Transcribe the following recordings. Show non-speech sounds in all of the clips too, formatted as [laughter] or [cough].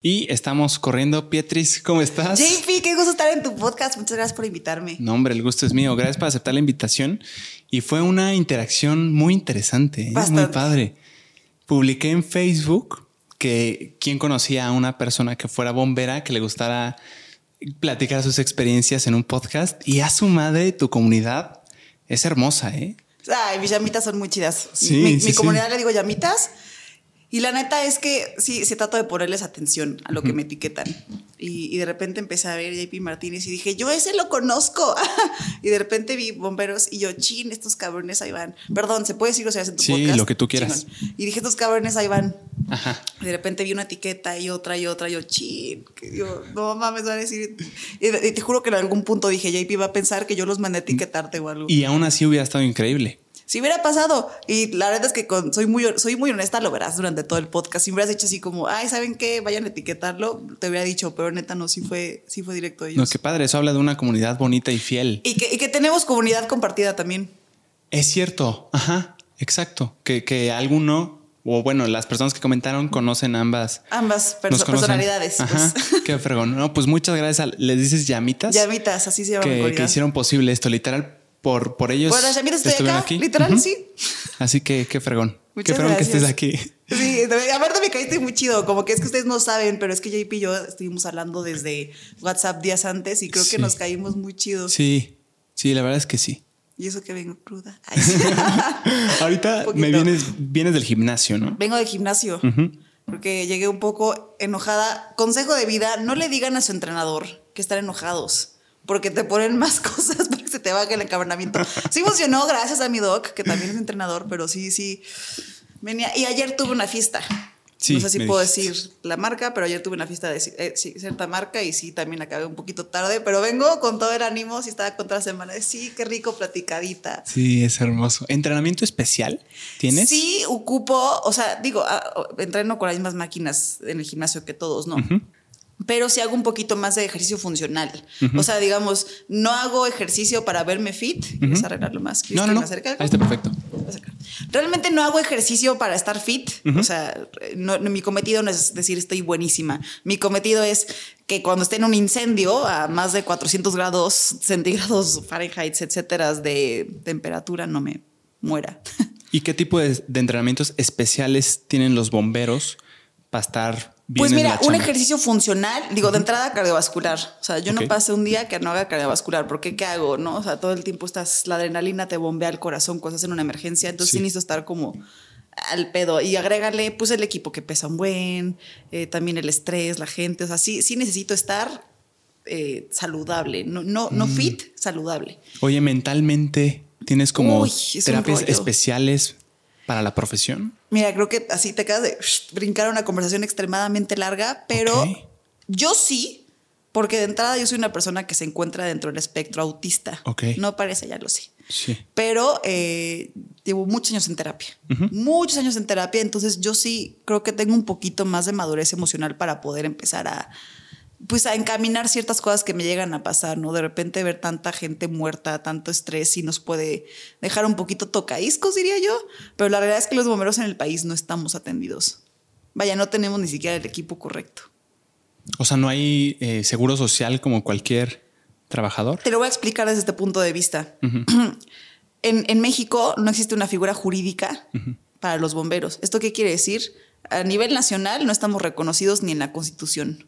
Y estamos corriendo. Pietris, ¿cómo estás? JP, qué gusto estar en tu podcast. Muchas gracias por invitarme. No, hombre, el gusto es mío. Gracias por aceptar la invitación. Y fue una interacción muy interesante, ¿eh? muy padre. Publiqué en Facebook que quien conocía a una persona que fuera bombera, que le gustara platicar sus experiencias en un podcast y a su madre, tu comunidad es hermosa, ¿eh? Ay, mis llamitas son muy chidas. mi, mi comunidad le digo llamitas y la neta es que sí, se trata de ponerles atención a lo que me etiquetan. Y, de repente empecé a ver JP Martínez y dije, yo ese lo conozco. [laughs] y de repente vi bomberos y yo, chin, estos cabrones ahí van. Perdón, ¿se puede decir o sea en tu sí, lo que tú quieras. Y dije, estos cabrones ahí van. Y de repente vi una etiqueta y otra y otra. Y yo, chin, que yo, no mames, van a decir. Y, te juro que en algún punto dije, JP va a pensar que yo los mandé a etiquetarte o algo. Y aún así hubiera estado increíble si hubiera pasado, y la verdad es que soy, muy, soy muy honesta, lo verás durante todo el podcast. Si me hubieras dicho así como, ay, ¿saben qué? Vayan a etiquetarlo, te hubiera dicho, pero neta no, sí fue, sí fue directo ellos. No, qué padre, eso habla de una comunidad bonita y fiel. Y que, y que tenemos comunidad compartida también. Es cierto, ajá, exacto. Que, que alguno, o bueno, las personas que comentaron conocen ambas. Ambas personalidades. Ajá, pues. qué fregón. No, pues muchas gracias. ¿Les dices llamitas? Llamitas, así se llama. Que, que hicieron posible esto, literal por, por ellos. Bueno, ya estoy acá, aquí. literal, sí. Así que qué fregón. qué fregón que estés aquí. Sí, aparte me caíste muy chido, como que es que ustedes no saben, pero es que JP y yo estuvimos hablando desde WhatsApp días antes y creo que nos caímos muy chido. Sí, sí, la verdad es que sí. Y eso que vengo cruda. [laughs] [laughs] Ahorita me vienes, vienes del gimnasio, ¿no? Vengo del gimnasio. Porque llegué un poco enojada. Consejo de vida, no le digan a su entrenador que están enojados porque te ponen más [laughs] cosas para que se te baje el encabronamiento. Sí funcionó, gracias a mi doc, que también es entrenador, pero sí, sí. Venía. Y ayer tuve una fiesta. no sé si puedo decir la marca, pero ayer tuve una fiesta de eh, cierta marca y sí, también acabé un poquito tarde, pero vengo con todo el ánimo, si estaba contra la semana. Sí, qué rico platicadita. Sí, es hermoso. ¿Entrenamiento especial tienes? Sí, ocupo, o sea, digo, ah, entreno con las mismas máquinas en el gimnasio que todos, ¿no? Pero sí hago un poquito más de ejercicio funcional. O sea, digamos, no hago ejercicio para verme fit. Vamos a arreglarlo más. No, no, no. Ahí está perfecto. Realmente no hago ejercicio para estar fit. O sea, mi cometido no es decir estoy buenísima. Mi cometido es que cuando esté en un incendio a más de 400 grados centígrados Fahrenheit, etcétera, de temperatura, no me muera. ¿Y qué tipo de entrenamientos especiales tienen los bomberos para estar pues mira, un ejercicio funcional, digo, de entrada cardiovascular. O sea, yo no pasé un día que no haga cardiovascular, porque ¿qué hago? No? O sea, todo el tiempo estás, la adrenalina te bombea el corazón cuando en una emergencia, entonces sí. necesito estar como al pedo y agrégale pues el equipo que pesa un buen, eh, también el estrés, la gente, o sea, sí, sí necesito estar eh, saludable, no, no, no mm. fit, saludable. Oye, mentalmente tienes como terapias especiales para la profesión? Mira, creo que así te acabas de brincar una conversación extremadamente larga, pero yo sí, porque de entrada yo soy una persona que se encuentra dentro del espectro autista. No parece, ya lo sé. Sí. Pero eh, llevo muchos años en terapia, muchos años en terapia, entonces yo sí creo que tengo un poquito más de madurez emocional para poder empezar a, pues a encaminar ciertas cosas que me llegan a pasar, ¿no? De repente ver tanta gente muerta, tanto estrés, y nos puede dejar un poquito tocaíscos, diría yo. Pero la realidad es que los bomberos en el país no estamos atendidos. Vaya, no tenemos ni siquiera el equipo correcto. O sea, no hay eh, seguro social como cualquier trabajador. Te lo voy a explicar desde este punto de vista. [clears throat] en, México no existe una figura jurídica para los bomberos. ¿Esto qué quiere decir? A nivel nacional no estamos reconocidos ni en la Constitución.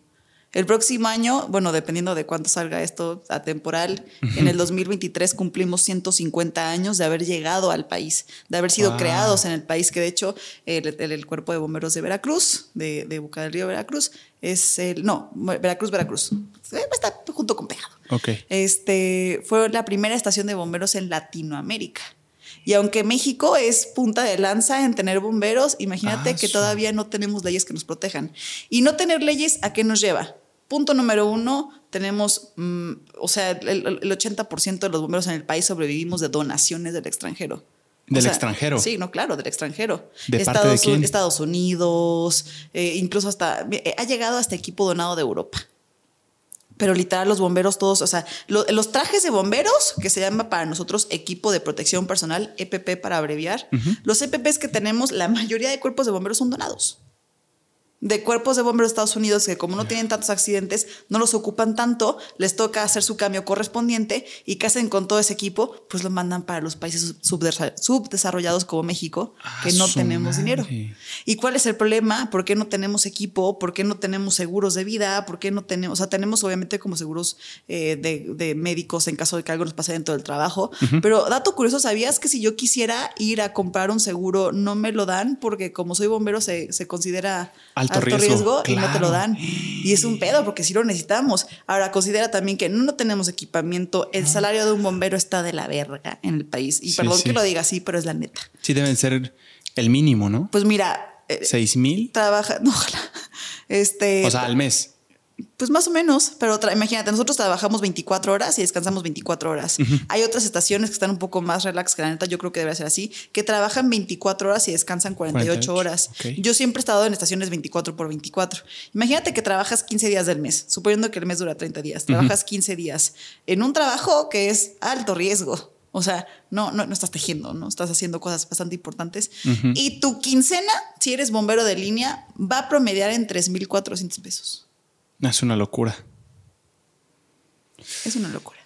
El próximo año, bueno, dependiendo de cuánto salga esto a temporal, en el 2023 cumplimos 150 años de haber llegado al país, de haber sido creados en el país, que de hecho el, Cuerpo de Bomberos de Veracruz, de, de Boca del Río, Veracruz, es el, no, Veracruz, Veracruz, está junto con Pegado. Okay. Este, fue la primera estación de bomberos en Latinoamérica. Y aunque México es punta de lanza en tener bomberos, imagínate ah, que todavía no tenemos leyes que nos protejan. Y no tener leyes, ¿a qué nos lleva? Punto número uno, tenemos, mm, o sea, el, 80% de los bomberos en el país sobrevivimos de donaciones del extranjero. ¿Del extranjero? Sí, no, claro, del extranjero. ¿De Estados, parte de quién? Estados Unidos, eh, incluso hasta, eh, ha llegado hasta equipo donado de Europa. Pero literal, los bomberos todos, o sea, los trajes de bomberos, que se llama para nosotros equipo de protección personal, EPP para abreviar, los EPPs que tenemos, la mayoría de cuerpos de bomberos son donados. De cuerpos de bomberos de Estados Unidos que como no tienen tantos accidentes, no los ocupan tanto, les toca hacer su cambio correspondiente y que hacen con todo ese equipo, pues lo mandan para los países subdesarrollados como México, que ah, no tenemos dinero. ¿Y cuál es el problema? ¿Por qué no tenemos equipo? ¿Por qué no tenemos seguros de vida? ¿Por qué no tenemos, o sea, tenemos obviamente como seguros eh, de, médicos en caso de que algo nos pase dentro del trabajo, pero dato curioso, ¿sabías que si yo quisiera ir a comprar un seguro, no me lo dan porque como soy bombero se, se considera alto, riesgo, y no te lo dan. Y es un pedo porque si lo necesitamos. Ahora, considera también que no, tenemos equipamiento. El salario de un bombero está de la verga en el país. Y perdón que lo diga así, pero es la neta. Sí, deben ser el mínimo, ¿no? Pues mira. Eh, ¿Seis mil? Trabaja, [laughs] no, ojalá. Este. O sea, al mes. Pues más o menos, pero imagínate, nosotros trabajamos 24 horas y descansamos 24 horas. Hay otras estaciones que están un poco más relax, que la neta yo creo que debería ser así, que trabajan 24 horas y descansan 48, horas. Yo siempre he estado en estaciones 24 por 24. Imagínate que trabajas 15 días del mes, suponiendo que el mes dura 30 días, trabajas 15 días en un trabajo que es alto riesgo. O sea, no, no, no estás tejiendo, no estás haciendo cosas bastante importantes. Y tu quincena, si eres bombero de línea, va a promediar en 3.400 pesos. Es una locura. Es una locura.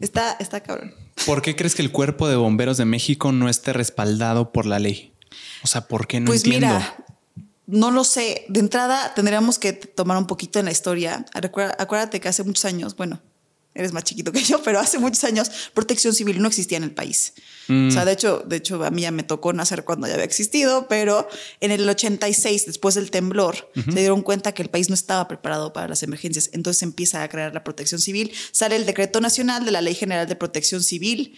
Está, está cabrón. ¿Por qué crees que el cuerpo de bomberos de México no esté respaldado por la ley? O sea, ¿por qué no pues mira, no lo sé. De entrada tendríamos que tomar un poquito en la historia. Acuérdate que hace muchos años, bueno, eres más chiquito que [laughs] yo, pero hace muchos años protección civil no existía en el país. O sea, mm. de hecho, de hecho, a mí ya me tocó nacer cuando ya había existido, pero en el 86, después del temblor, se dieron cuenta que el país no estaba preparado para las emergencias. Entonces se empieza a crear la protección civil. Sale el decreto nacional de la Ley General de Protección Civil,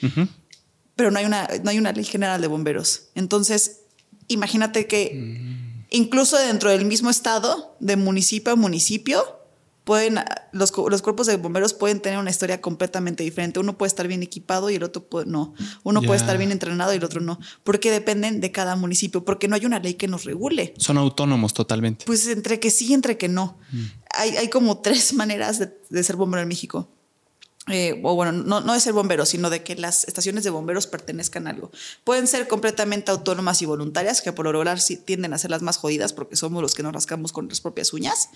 pero no hay, una, no hay una ley general de bomberos. Entonces, imagínate que mm. incluso dentro del mismo estado, de municipio a municipio, pueden, los, los, cuerpos de bomberos pueden tener una historia completamente diferente. Uno puede estar bien equipado y el otro no. Uno puede estar bien entrenado y el otro no. Porque dependen de cada municipio, porque no hay una ley que nos regule. Son autónomos totalmente. Pues entre que sí y entre que no. Mm. Hay, hay, como tres maneras de, de ser bombero en México. Eh, o bueno, no, no de ser bomberos, sino de que las estaciones de bomberos pertenezcan a algo. Pueden ser completamente autónomas y voluntarias, que por lo regular tienden a ser las más jodidas porque somos los que nos rascamos con las propias uñas.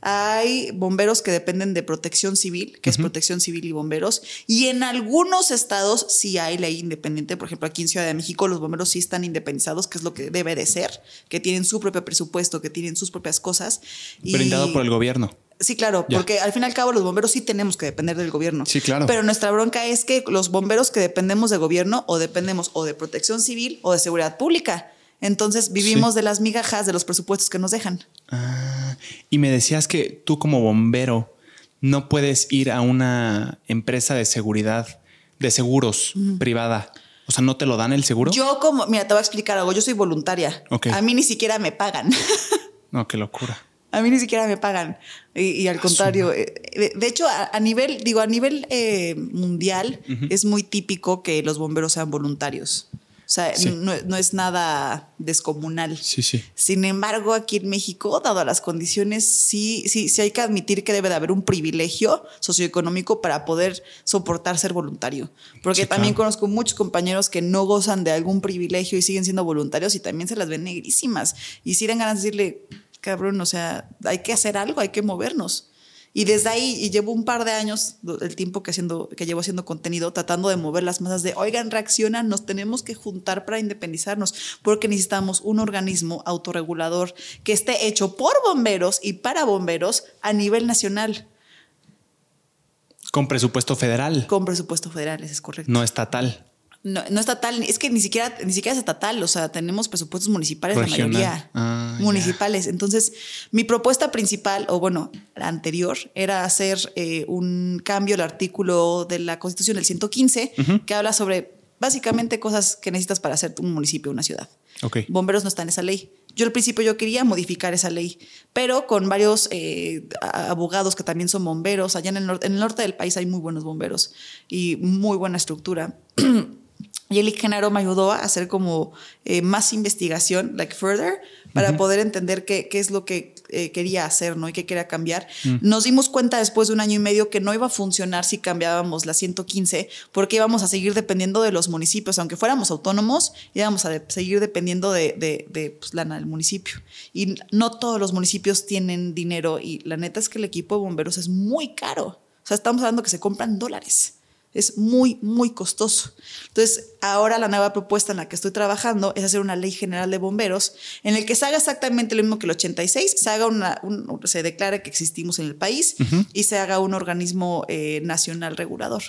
Hay bomberos que dependen de protección civil, que es protección civil y bomberos. Y en algunos estados sí hay ley independiente. Por ejemplo, aquí en Ciudad de México los bomberos sí están independizados, que es lo que debe de ser, que tienen su propio presupuesto, que tienen sus propias cosas. Brindado por el gobierno. Sí, claro, porque al fin y al cabo los bomberos sí tenemos que depender del gobierno. Sí, claro. Pero nuestra bronca es que los bomberos que dependemos del gobierno o dependemos o de protección civil o de seguridad pública. Entonces vivimos de las migajas de los presupuestos que nos dejan. Ah, y me decías que tú como bombero no puedes ir a una empresa de seguridad, de seguros privada. O sea, ¿no te lo dan el seguro? Yo como, mira, te voy a explicar algo. Yo soy voluntaria. A mí ni siquiera me pagan. [laughs] no, qué locura. A mí ni siquiera me pagan. Y, al contrario, eh, de, hecho, a, nivel, digo, a nivel eh, mundial es muy típico que los bomberos sean voluntarios. O sea, no, es nada descomunal. Sí, sí. Sin embargo, aquí en México, dado las condiciones, sí, sí, sí hay que admitir que debe de haber un privilegio socioeconómico para poder soportar ser voluntario. Porque también conozco muchos compañeros que no gozan de algún privilegio y siguen siendo voluntarios y también se las ven negrísimas. Y si dan ganas de decirle, cabrón, o sea, hay que hacer algo, hay que movernos. Y desde ahí, y llevo un par de años, el tiempo que, haciendo, que llevo haciendo contenido, tratando de mover las masas de, oigan, reaccionan, nos tenemos que juntar para independizarnos, porque necesitamos un organismo autorregulador que esté hecho por bomberos y para bomberos a nivel nacional. Con presupuesto federal. Con presupuesto federal, eso es correcto. No estatal. No, no estatal, es que ni siquiera, ni siquiera es estatal, o sea, tenemos presupuestos municipales, la mayoría ah, municipales. Entonces, mi propuesta principal, o bueno, la anterior, era hacer eh, un cambio al artículo de la Constitución, el 115, que habla sobre básicamente cosas que necesitas para hacer un municipio, una ciudad. Bomberos no están en esa ley. Yo al principio yo quería modificar esa ley, pero con varios eh, abogados que también son bomberos, allá en el, en el norte del país hay muy buenos bomberos y muy buena estructura. [clears throat] Y el Genaro me ayudó a hacer como eh, más investigación, like further, para poder entender qué, qué, es lo que eh, quería hacer, ¿no? Y qué quería cambiar. Mm. Nos dimos cuenta después de un año y medio que no iba a funcionar si cambiábamos la 115, porque íbamos a seguir dependiendo de los municipios. Aunque fuéramos autónomos, íbamos a seguir dependiendo de, de, de pues, lana del municipio. Y no todos los municipios tienen dinero y la neta es que el equipo de bomberos es muy caro. O sea, estamos hablando que se compran dólares es muy, muy costoso. Entonces, ahora la nueva propuesta en la que estoy trabajando es hacer una ley general de bomberos en el que se haga exactamente lo mismo que el 86, se haga una, se declare que existimos en el país y se haga un organismo eh, nacional regulador.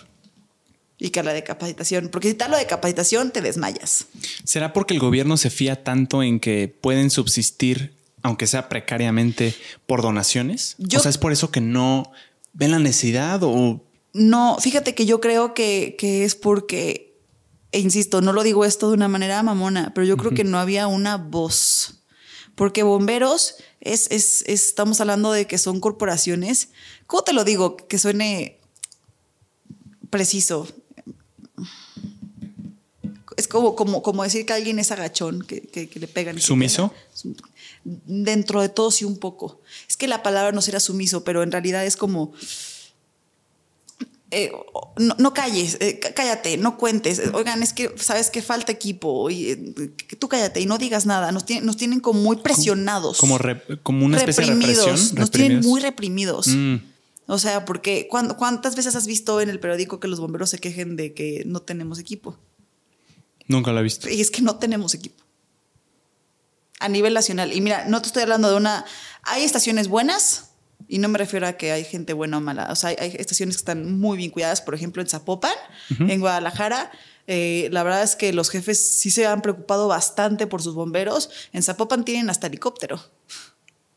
Y que la de capacitación, porque si tal lo de capacitación te desmayas. ¿Será porque el gobierno se fía tanto en que pueden subsistir, aunque sea precariamente, por donaciones? o sea, es por eso que no ven la necesidad o no, fíjate que yo creo que, es porque, e insisto, no lo digo esto de una manera mamona, pero yo creo que no había una voz. Porque bomberos es, es, estamos hablando de que son corporaciones. ¿Cómo te lo digo? Que suene preciso. Es como, como, como decir que alguien es agachón, que, que, le pegan. ¿Sumiso? Dentro de todo sí un poco. Es que la palabra no será sumiso, pero en realidad es como eh, no, calles, eh, cállate, no cuentes. Oigan, es que sabes que falta equipo y eh, tú cállate y no digas nada. Nos, nos tienen como muy presionados. Como, como una especie de represión. Nos tienen muy reprimidos. Mm. O sea, porque ¿cuántas veces has visto en el periódico que los bomberos se quejen de que no tenemos equipo? Nunca lo he visto. Y es que no tenemos equipo. A nivel nacional. Y mira, no te estoy hablando de una... Hay estaciones buenas, y no me refiero a que hay gente buena o mala. O sea, hay, estaciones que están muy bien cuidadas. Por ejemplo, en Zapopan, en Guadalajara. Eh, la verdad es que los jefes sí se han preocupado bastante por sus bomberos. En Zapopan tienen hasta helicóptero.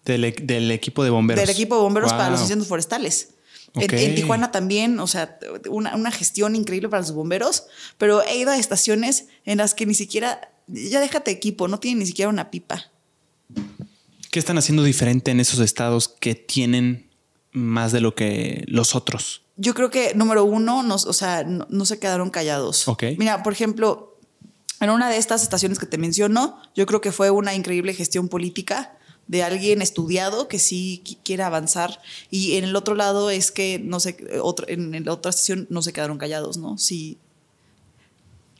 Del, e, equipo de bomberos. Del equipo de bomberos para los incendios forestales. En, Tijuana también, o sea, una, una, gestión increíble para los bomberos, pero he ido a estaciones en las que ni siquiera, ya déjate equipo, no tienen ni siquiera una pipa. ¿Qué están haciendo diferente en esos estados que tienen más de lo que los otros? Yo creo que, número uno, no, o sea, no, se quedaron callados. Mira, por ejemplo, en una de estas estaciones que te menciono, yo creo que fue una increíble gestión política de alguien estudiado que sí quiere avanzar. Y en el otro lado es que no sé, otro, en la otra estación no se quedaron callados, ¿no? Sí,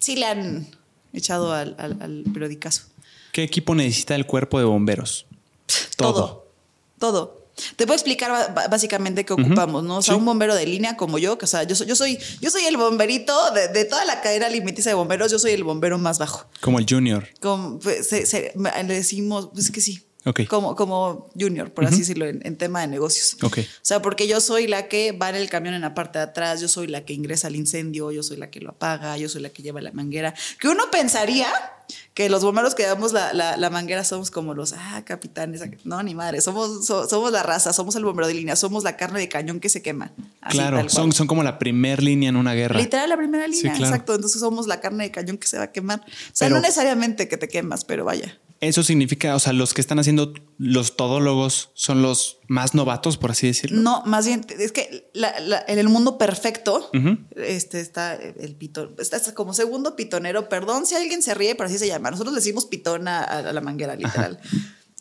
sí le han echado al, al, al periodicazo. ¿Qué equipo necesita el cuerpo de bomberos? Todo. Todo. Te puedo explicar básicamente qué ocupamos, ¿no? O sea, un bombero de línea como yo, que o sea, yo soy, yo soy, yo soy el bomberito de, toda la cadena alimenticia de bomberos, yo soy el bombero más bajo. Como el junior. Como, pues, le decimos, pues que sí. Como, como junior, por así decirlo, en, tema de negocios. Okay. O sea, porque yo soy la que va en el camión en la parte de atrás, yo soy la que ingresa al incendio, yo soy la que lo apaga, yo soy la que lleva la manguera. Que uno pensaría que los bomberos que damos la, la, manguera somos como los, ah, capitanes, no, ni madre, somos, somos la raza, somos el bombero de línea, somos la carne de cañón que se quema. claro, son, son como la primera línea en una guerra. Literal, la primera línea, exacto. Entonces somos la carne de cañón que se va a quemar. O sea, no necesariamente que te quemas, pero vaya. Eso significa, o sea, los que están haciendo los todólogos son los más novatos, por así decirlo. No, más bien, es que en el mundo perfecto este, está el pitón, está como segundo pitonero. Perdón si alguien se ríe, pero así se llama. Nosotros le decimos pitón a, la manguera, literal.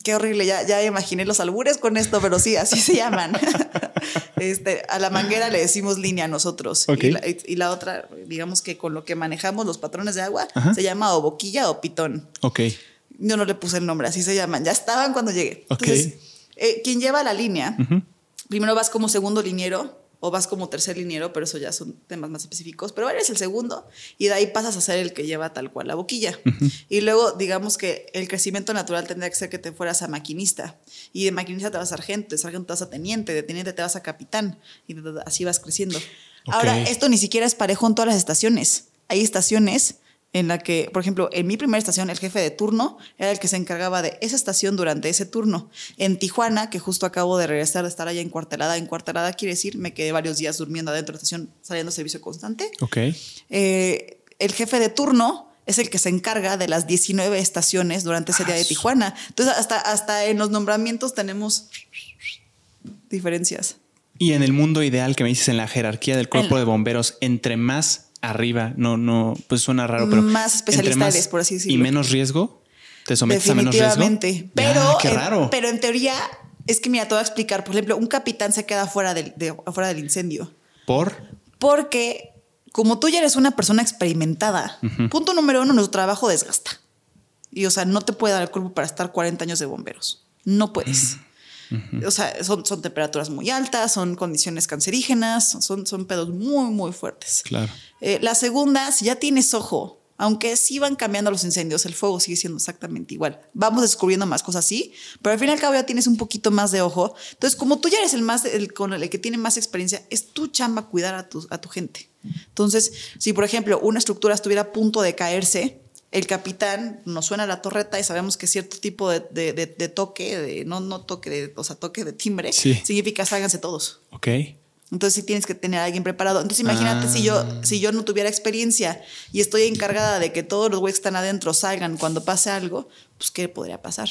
Qué horrible, ya, ya imaginé los albures con esto, pero sí, así se llaman. [laughs] este, a la manguera le decimos línea nosotros. Y, la, otra, digamos que con lo que manejamos los patrones de agua, se llama o boquilla o pitón. Ok. Yo no le puse el nombre, así se llaman. Ya estaban cuando llegué. Entonces, eh, quien lleva la línea, primero vas como segundo liniero o vas como tercer liniero, pero eso ya son temas más específicos. Pero eres el segundo y de ahí pasas a ser el que lleva tal cual la boquilla. Y luego, digamos que el crecimiento natural tendría que ser que te fueras a maquinista. Y de maquinista te vas a sargento, de sargento te vas a teniente, de teniente te vas a capitán. Y así vas creciendo. Ahora, esto ni siquiera es parejo en todas las estaciones. Hay estaciones en la que, por ejemplo, en mi primera estación, el jefe de turno era el que se encargaba de esa estación durante ese turno. En Tijuana, que justo acabo de regresar de estar allá en cuartelada, en cuartelada quiere decir, me quedé varios días durmiendo adentro de la estación, saliendo servicio constante. Ok. Eh, el jefe de turno es el que se encarga de las 19 estaciones durante ese día de Tijuana. Entonces, hasta, hasta en los nombramientos tenemos diferencias. Y en el mundo ideal que me dices en la jerarquía del cuerpo de bomberos, entre más arriba, no, no, pues suena raro, pero. Más especialistas, por así decirlo. Y menos riesgo. ¿Te sometes a menos riesgo? Pero, qué raro. pero en teoría, es que mira, te voy a explicar. Por ejemplo, un capitán se queda fuera del, afuera del incendio. ¿Por? Porque como tú ya eres una persona experimentada, punto número uno, nuestro trabajo desgasta. Y o sea, no te puede dar el cuerpo para estar 40 años de bomberos. No puedes. O sea, son, son, temperaturas muy altas, son condiciones cancerígenas, son, son pedos muy, muy fuertes. Claro. Eh, la segunda, si ya tienes ojo, aunque sí van cambiando los incendios, el fuego sigue siendo exactamente igual. Vamos descubriendo más cosas, sí, pero al fin y al cabo ya tienes un poquito más de ojo. Entonces, como tú ya eres el más, el, con el que tiene más experiencia, es tu chamba cuidar a tu, a tu gente. Entonces, si por ejemplo una estructura estuviera a punto de caerse, el capitán nos suena la torreta y sabemos que cierto tipo de, toque, de, no, no toque, de, o sea, toque de timbre, significa sálganse todos. Ok. Entonces sí tienes que tener a alguien preparado. Entonces imagínate si yo ah. si yo no tuviera experiencia y estoy encargada de que todos los güeyes que están adentro salgan cuando pase algo, pues qué podría pasar.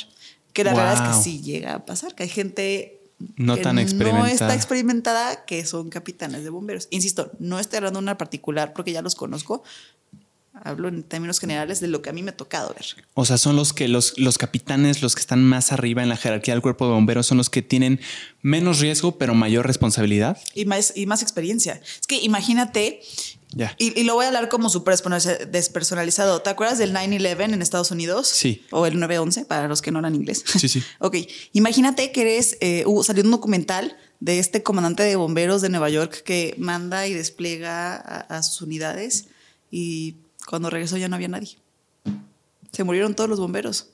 Que la verdad es que sí llega a pasar, que hay gente no que tan experimentada. No está experimentada que son capitanes de bomberos. Insisto, no estoy hablando de una particular porque ya los conozco, Hablo en términos generales de lo que a mí me ha tocado ver. O sea, son los que los, los capitanes, los que están más arriba en la jerarquía del cuerpo de bomberos, son los que tienen menos riesgo, pero mayor responsabilidad. Y más, y más experiencia. Es que imagínate, ya. Y, lo voy a hablar como súper despersonalizado. ¿Te acuerdas del 9-11 en Estados Unidos? Sí. O el 9-11 para los que no hablan inglés. Sí, sí. [laughs] ok. Imagínate que eres, eh, salió un documental de este comandante de bomberos de Nueva York que manda y despliega a sus unidades y cuando regresó ya no había nadie. Se murieron todos los bomberos.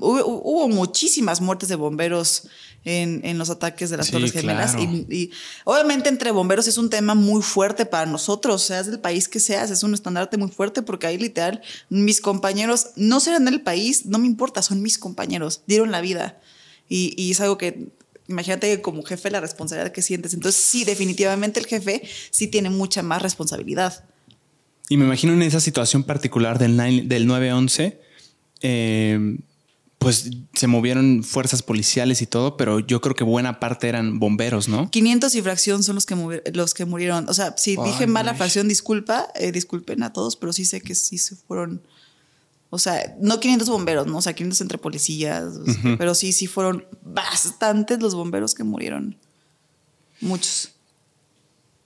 hubo, muchísimas muertes de bomberos en, los ataques de las Torres Gemelas. Y, obviamente entre bomberos es un tema muy fuerte para nosotros, seas del país que seas, es un estandarte muy fuerte porque ahí literal mis compañeros no serán del país, no me importa, son mis compañeros, dieron la vida. Y, y es algo que imagínate como jefe la responsabilidad que sientes. Entonces sí, definitivamente el jefe sí tiene mucha más responsabilidad. Y me imagino en esa situación particular del, 9, del 911, eh, pues se movieron fuerzas policiales y todo, pero yo creo que buena parte eran bomberos, ¿no? 500 y fracción son los que, los que murieron. O sea, si dije mal la fracción, disculpa, eh, disculpen a todos, pero sí sé que sí se fueron. O sea, no 500 bomberos, ¿no? O sea, 500 entre policías, pero sí, sí fueron bastantes los bomberos que murieron. Muchos.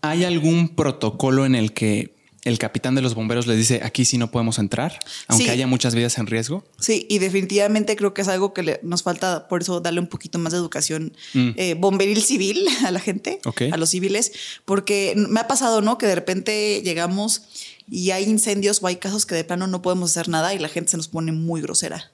¿Hay algún protocolo en el que el capitán de los bomberos le dice aquí sí no podemos entrar, aunque haya muchas vidas en riesgo. Sí, y definitivamente creo que es algo que nos falta, por eso darle un poquito más de educación mm. eh, bomberil civil [laughs] a la gente, a los civiles, porque me ha pasado, ¿no? Que de repente llegamos y hay incendios o hay casos que de plano no podemos hacer nada y la gente se nos pone muy grosera.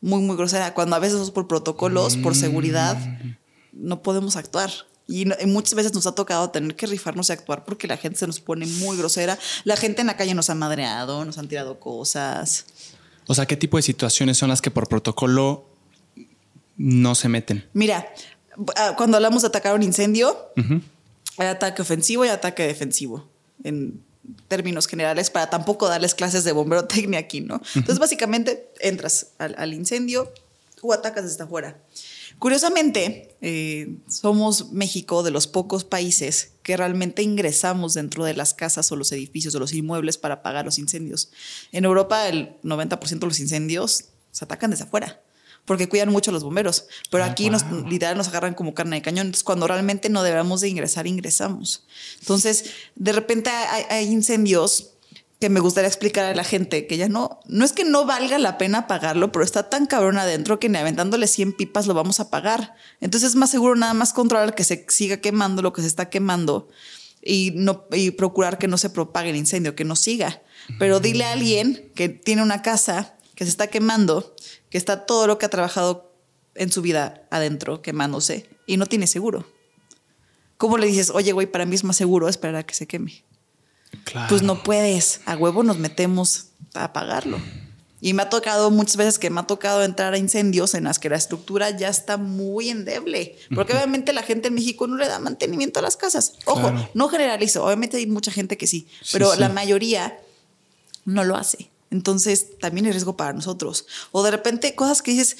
Muy, muy grosera. Cuando a veces por protocolos, por seguridad, mm. no podemos actuar. Y, muchas veces nos ha tocado tener que rifarnos y actuar porque la gente se nos pone muy grosera. La gente en la calle nos ha madreado, nos han tirado cosas. O sea, ¿qué tipo de situaciones son las que por protocolo no se meten? Mira, ah, cuando hablamos de atacar un incendio, hay ataque ofensivo y ataque defensivo. En términos generales, para tampoco darles clases de bombero técnico aquí, ¿no? Entonces, básicamente, entras al, al incendio o atacas desde afuera. Curiosamente, eh, somos México de los pocos países que realmente ingresamos dentro de las casas o los edificios o los inmuebles para apagar los incendios. En Europa el 90% de los incendios se atacan desde afuera porque cuidan mucho a los bomberos, pero ah, aquí nos literal nos agarran como carne de cañón. Entonces, cuando realmente no debemos de ingresar, ingresamos. Entonces, de repente hay incendios que me gustaría explicar a la gente que ya no, no es que no valga la pena pagarlo, pero está tan cabrón adentro que ni aventándole 100 pipas lo vamos a pagar. Entonces es más seguro nada más controlar que se siga quemando lo que se está quemando y, no, y procurar que no se propague el incendio, que no siga. Pero dile a alguien que tiene una casa que se está quemando, que está todo lo que ha trabajado en su vida adentro quemándose y no tiene seguro. ¿Cómo le dices, oye, güey, para mí es más seguro esperar a que se queme? Pues no puedes, a huevo nos metemos a apagarlo. Y me ha tocado muchas veces que me ha tocado entrar a incendios en las que la estructura ya está muy endeble. Porque obviamente la gente en México no le da mantenimiento a las casas. Ojo, no generalizo. Obviamente hay mucha gente que sí, pero la mayoría no lo hace. Entonces también es riesgo para nosotros. O de repente cosas que dices,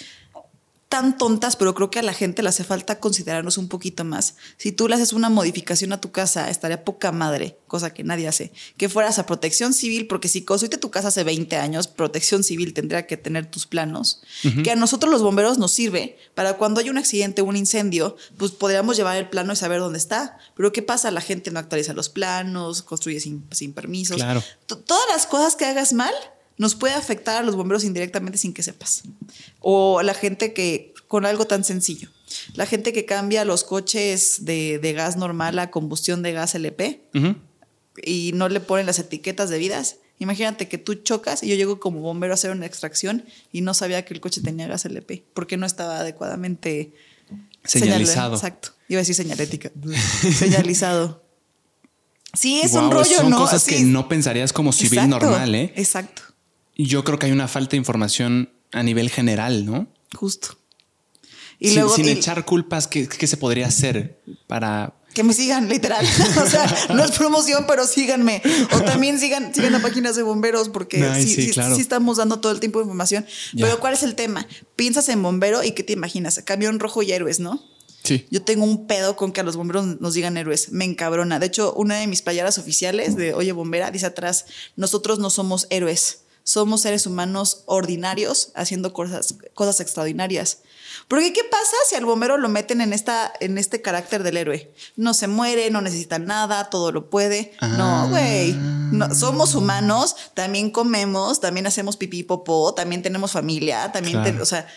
tan tontas, pero creo que a la gente le hace falta considerarnos un poquito más. Si tú le haces una modificación a tu casa, estaría poca madre, cosa que nadie hace. Que fueras a protección civil, porque si construiste tu casa hace 20 años, protección civil tendría que tener tus planos. Que a nosotros los bomberos nos sirve para cuando hay un accidente o un incendio, pues podríamos llevar el plano y saber dónde está. Pero ¿qué pasa? La gente no actualiza los planos, construye sin, sin permisos. Claro. Todas las cosas que hagas mal nos puede afectar a los bomberos indirectamente sin que sepas. O la gente que, con algo tan sencillo, la gente que cambia los coches de, gas normal a combustión de gas LP y no le ponen las etiquetas debidas. Imagínate que tú chocas y yo llego como bombero a hacer una extracción y no sabía que el coche tenía gas LP porque no estaba adecuadamente señalizado. exacto. Iba a decir señalética. [laughs] señalizado. Sí, es un rollo, son ¿no? cosas que no pensarías como civil normal, ¿eh? Exacto yo creo que hay una falta de información a nivel general, ¿no? Justo. Y luego, sin echar culpas, ¿qué, se podría hacer para que me sigan, literal. [laughs] o sea, no es promoción, pero síganme. O también sigan, sigan a páginas de bomberos, porque sí, sí, estamos dando todo el tiempo de información. Pero ¿cuál es el tema? Piensas en bombero y ¿qué te imaginas? Camión rojo y héroes, ¿no? Sí. Yo tengo un pedo con que a los bomberos nos digan héroes. Me encabrona. De hecho, una de mis playeras oficiales de Oye Bombera dice atrás: Nosotros no somos héroes somos seres humanos ordinarios haciendo cosas, cosas extraordinarias. Porque ¿qué pasa si al bombero lo meten en, esta, en este carácter del héroe? No se muere, no necesita nada, todo lo puede. No, ah. güey. No, somos humanos, también comemos, también hacemos pipí popó, también tenemos familia, también, o sea,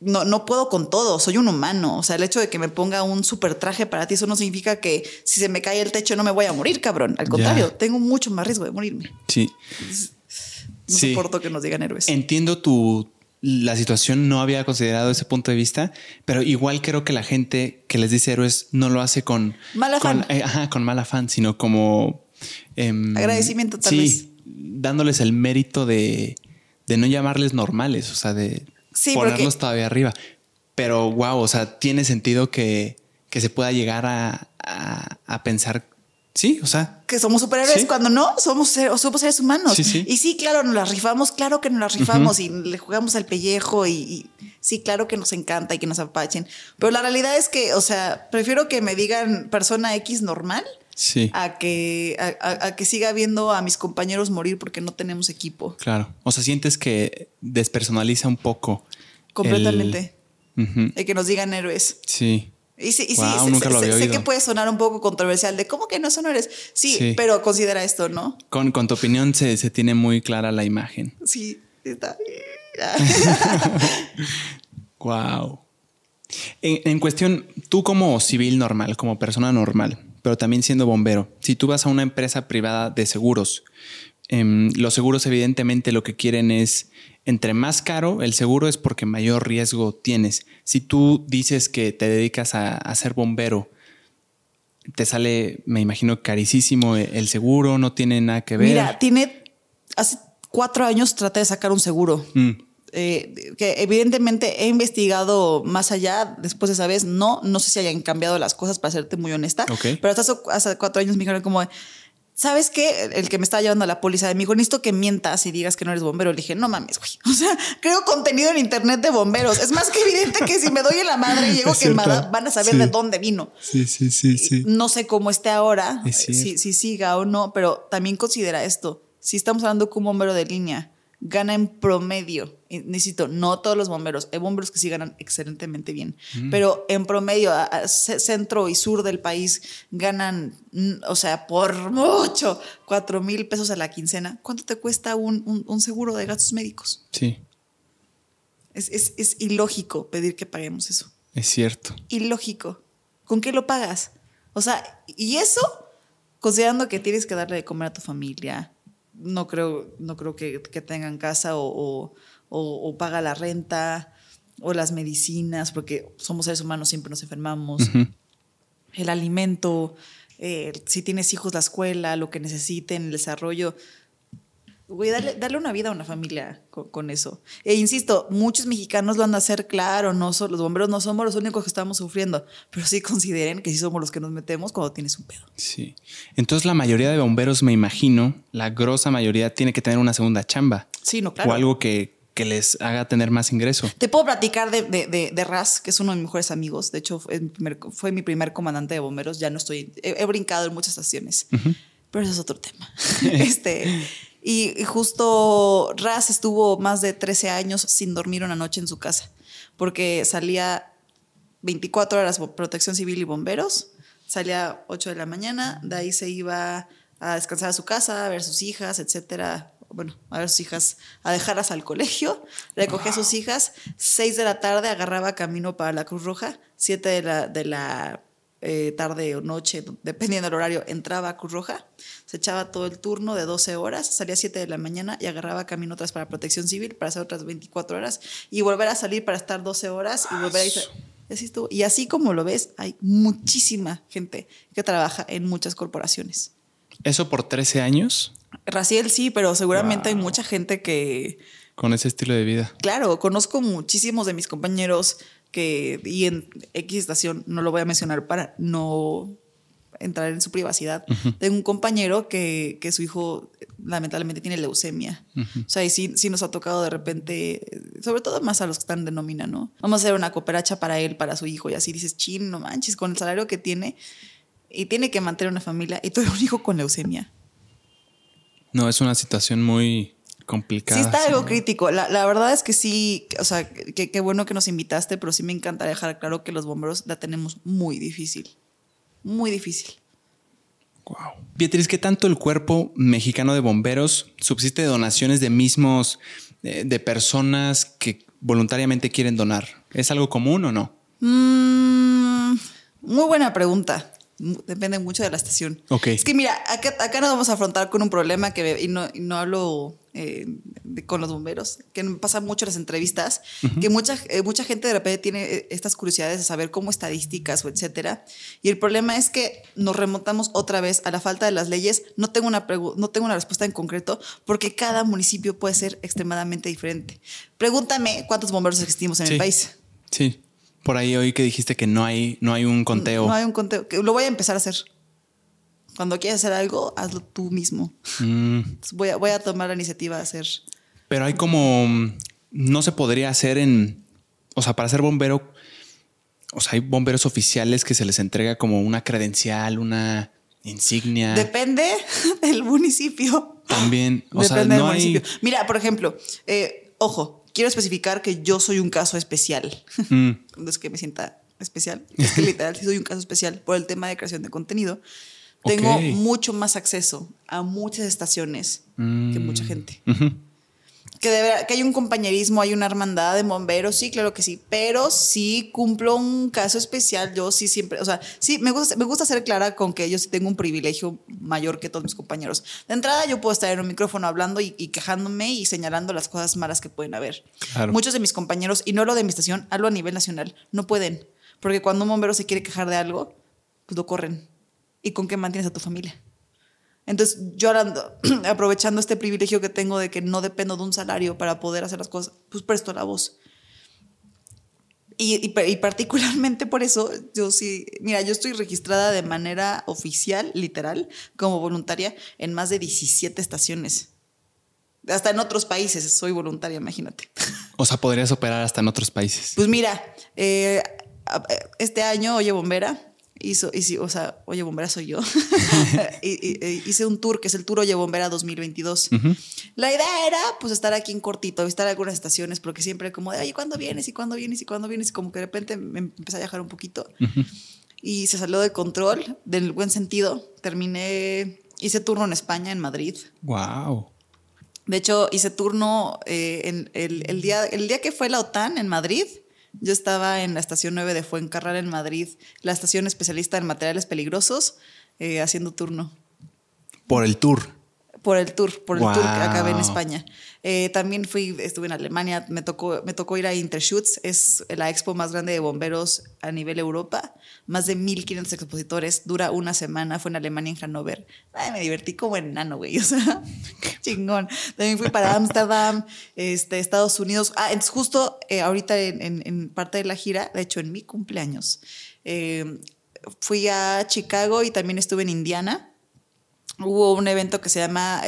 no, no puedo con todo, soy un humano. O sea, el hecho de que me ponga un super traje para ti, eso no significa que si se me cae el techo no me voy a morir, cabrón. Al contrario, tengo mucho más riesgo de morirme. Sí. No soporto que nos digan héroes. Entiendo tu la situación, no había considerado ese punto de vista, pero igual creo que la gente que les dice héroes no lo hace con mal afán, con, eh, ajá, con mal afán, sino como em, agradecimiento tal sí, dándoles el mérito de, de, no llamarles normales, o sea, de ponerlos todavía arriba. Pero wow, o sea, tiene sentido que, que se pueda llegar a, a, a pensar Sí, o sea. Que somos superhéroes cuando no, somos, somos seres humanos. Y sí, claro, nos las rifamos, claro que nos las rifamos y le jugamos al pellejo y, sí, claro que nos encanta y que nos apachen. Pero la realidad es que, o sea, prefiero que me digan persona X normal. Sí. A que, a, que siga viendo a mis compañeros morir porque no tenemos equipo. Claro. O sea, sientes que despersonaliza un poco. Completamente. El, que nos digan héroes. Sí. Y sí, sí sé, que puede sonar un poco controversial de cómo que no son eres. Sí, pero considera esto, ¿no? Con, con tu opinión se, se, tiene muy clara la imagen. Sí, está. [laughs] wow. En, en, cuestión, tú como civil normal, como persona normal, pero también siendo bombero, si tú vas a una empresa privada de seguros, em, los seguros evidentemente lo que quieren es entre más caro el seguro es porque mayor riesgo tienes. Si tú dices que te dedicas a, ser bombero, te sale, me imagino, carísimo el seguro, no tiene nada que ver. Mira, tiene, hace cuatro años traté de sacar un seguro. Mm. Eh, que evidentemente he investigado más allá después de esa vez. No, no sé si hayan cambiado las cosas, para serte muy honesta. Pero hasta hace cuatro años me dijeron como, ¿sabes qué? El que me estaba llevando a la póliza de mi hijo, necesito que mientas y digas que no eres bombero. Le dije, no mames, güey. [laughs] O sea, creo contenido en internet de bomberos. Es más que evidente que si me doy en la madre y llego quemada, van a saber de dónde vino. Sí, sí, sí, sí. No sé cómo esté ahora, si, si siga o no, pero también considera esto. Si estamos hablando con un bombero de línea gana en promedio, necesito, no todos los bomberos, hay bomberos que sí ganan excelentemente bien, mm. pero en promedio, centro y sur del país ganan, mm, o sea, por mucho, cuatro mil pesos a la quincena. ¿Cuánto te cuesta un, seguro de gastos médicos? Sí. Es, es ilógico pedir que paguemos eso. Es cierto. Ilógico. ¿Con qué lo pagas? O sea, y eso, considerando que tienes que darle de comer a tu familia, no creo, no creo que, tengan casa o, paga la renta o las medicinas, porque somos seres humanos, siempre nos enfermamos. El alimento, eh, si tienes hijos, la escuela, lo que necesiten, el desarrollo. Güey, darle, una vida a una familia con, eso. E insisto, muchos mexicanos lo han de hacer claro, no son, los bomberos no somos los únicos que estamos sufriendo, pero sí consideren que sí somos los que nos metemos cuando tienes un pedo. Sí. Entonces la mayoría de bomberos, me imagino, la grosa mayoría tiene que tener una segunda chamba. Sí, no, claro. O algo que, que les haga tener más ingreso. Te puedo platicar de, de, Raz, que es uno de mis mejores amigos. De hecho, fue mi primer, fue mi primer comandante de bomberos. Ya no estoy, he, brincado en muchas estaciones, pero eso es otro tema. [laughs] este, y, justo Raz estuvo más de 13 años sin dormir una noche en su casa, porque salía 24 horas protección civil y bomberos, salía 8 de la mañana, de ahí se iba a descansar a su casa, a ver sus hijas, etcétera, bueno, a ver sus hijas, a dejarlas al colegio, recogía a sus hijas, seis de la tarde agarraba camino para la Cruz Roja, siete de la, de la eh, tarde o noche, dependiendo del horario, entraba a Cruz Roja, se echaba todo el turno de 12 horas, salía a 7 de la mañana y agarraba camino otras para protección civil para hacer otras 24 horas y volver a salir para estar 12 horas y volver a ir. Así Y así como lo ves, hay muchísima gente que trabaja en muchas corporaciones. ¿Eso por 13 años? Raciel sí, pero seguramente hay mucha gente que... Con ese estilo de vida. Claro, conozco muchísimos de mis compañeros que, y en X estación, no lo voy a mencionar para no entrar en su privacidad. Tengo un compañero que, que, su hijo lamentablemente tiene leucemia. O sea, y sí, sí, nos ha tocado de repente, sobre todo más a los que están de nómina, ¿no? Vamos a hacer una cooperacha para él, para su hijo, y así dices, chin, no manches, con el salario que tiene y tiene que mantener una familia y tuve un hijo con leucemia. No, es una situación muy complicada. Sí, está algo crítico. La, la, verdad es que sí, o sea, qué bueno que nos invitaste, pero sí me encanta dejar claro que los bomberos la tenemos muy difícil. Muy difícil. Wow. Beatriz, ¿qué tanto el cuerpo mexicano de bomberos subsiste de donaciones de mismos, eh, de personas que voluntariamente quieren donar? ¿Es algo común o no? Mm, muy buena pregunta depende mucho de la estación. Okay. Es que mira, acá, acá nos vamos a afrontar con un problema que, y no, no hablo eh, con los bomberos, que pasa mucho en las entrevistas, que mucha, eh, mucha gente de repente tiene eh, estas curiosidades de saber cómo estadísticas o etcétera. Y el problema es que nos remontamos otra vez a la falta de las leyes. No tengo una, no tengo una respuesta en concreto porque cada municipio puede ser extremadamente diferente. Pregúntame cuántos bomberos existimos en el país. Sí. Por ahí oí que dijiste que no hay, no hay un conteo. No hay un conteo. lo voy a empezar a hacer. Cuando quieras hacer algo, hazlo tú mismo. Mm. Voy, a, voy a tomar la iniciativa de hacer. Pero hay como. No se podría hacer en. O sea, para ser bombero. O sea, hay bomberos oficiales que se les entrega como una credencial, una insignia. Depende [laughs] del municipio. También. O Depende sea, no del municipio. Mira, por ejemplo, eh, ojo, quiero especificar que yo soy un caso especial. Mm. [laughs] No es que me sienta especial, es que literal sí soy un caso especial por el tema de creación de contenido. Tengo mucho más acceso a muchas estaciones que mucha gente que, de que hay un compañerismo, hay una hermandad de bomberos, sí, claro que sí, pero sí cumplo un caso especial, yo sí siempre, o sea, sí, me gusta, me gusta ser clara con que yo sí tengo un privilegio mayor que todos mis compañeros. De entrada yo puedo estar en un micrófono hablando y, quejándome y señalando las cosas malas que pueden haber. Muchos de mis compañeros, y no lo de mi estación, hablo a nivel nacional, no pueden, porque cuando un bombero se quiere quejar de algo, pues lo corren. ¿Y con qué mantienes a tu familia? Entonces, yo [clears throat] aprovechando este privilegio que tengo de que no dependo de un salario para poder hacer las cosas, pues presto la voz. Y, particularmente por eso, yo sí, mira, yo estoy registrada de manera oficial, literal, como voluntaria en más de 17 estaciones. Hasta en otros países soy voluntaria, imagínate. O sea, podrías operar hasta en otros países. Pues mira, eh, este año, oye, bombera, hizo, y o sea, Oye Bombera soy yo. [laughs] [laughs] hice un tour que es el Tour Oye Bombera 2022. La idea era pues estar aquí en cortito, visitar algunas estaciones, porque siempre como de, oye, ¿cuándo vienes? ¿Y cuándo vienes? ¿Y cuándo vienes? Y como que de repente me empecé a viajar un poquito. Y se salió de control, del buen sentido. Terminé, hice turno en España, en Madrid. Wow. De hecho, hice turno eh, en el, el, día, el día que fue la OTAN en Madrid yo estaba en la estación 9 de Fuencarral en Madrid, la estación especialista en materiales peligrosos, eh, haciendo turno. Por el tour. Por el tour, por el tour que acabé en España. Eh, también fui, estuve en Alemania, me tocó, me tocó ir a Intershoots, es la expo más grande de bomberos a nivel Europa, más de 1500 expositores, dura una semana, fue en Alemania, en Hannover. Ay, me divertí como enano, güey, [laughs] o sea, chingón. También fui para Ámsterdam, este, Estados Unidos. Ah, es justo eh, ahorita en, parte de la gira, de hecho en mi cumpleaños, eh, fui a Chicago y también estuve en Indiana. Hubo un evento que se llama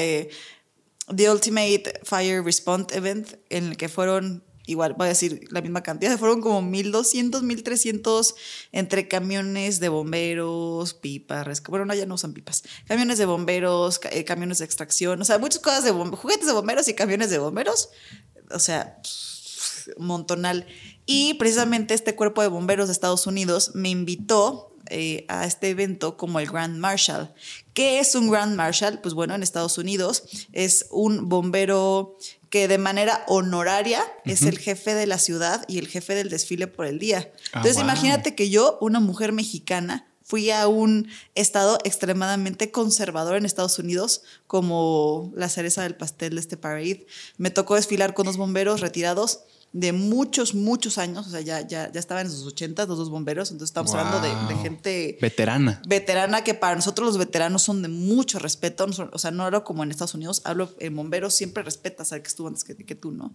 The Ultimate Fire Response Event, en el que fueron igual voy a decir la misma cantidad, fueron como 1200, 1300 entre camiones de bomberos, pipas, bueno, no, ya no usan pipas, camiones de bomberos, eh, camiones de extracción, o sea, muchas cosas de juguetes de bomberos y camiones de bomberos, o sea, montonal. Y precisamente este cuerpo de bomberos de Estados Unidos me invitó eh, a este evento como el Grand Marshal. ¿Qué es un Grand Marshal? Pues bueno, en Estados Unidos es un bombero que de manera honoraria es el jefe de la ciudad y el jefe del desfile por el día. Ah, Entonces imagínate que yo, una mujer mexicana, fui a un estado extremadamente conservador en Estados Unidos, como la cereza del pastel de este parade. Me tocó desfilar con dos bomberos retirados de muchos, muchos años, o sea, ya, ya, ya estaban en sus 80, los dos bomberos, entonces estamos hablando de, gente... Veterana. Veterana, que para nosotros los veteranos son de mucho respeto, o sea, no era como en Estados Unidos, hablo en bomberos, siempre respetas al que estuvo antes que, que tú, ¿no?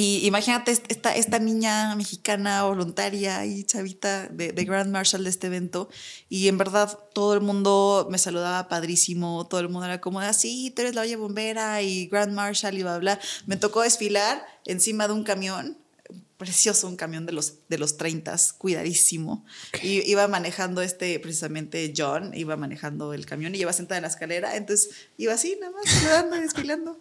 Y imagínate esta, niña mexicana voluntaria y chavita de, Grand Marshal de este evento. Y en verdad todo el mundo me saludaba padrísimo. Todo el mundo era como, así, ah, tú eres la olla bombera y Grand Marshal y bla, bla. Me tocó desfilar encima de un camión precioso, un camión de los, de los 30, cuidadísimo. Y iba manejando este, precisamente John, iba manejando el camión y iba sentada en la escalera, entonces iba así nada más, saludando y desfilando.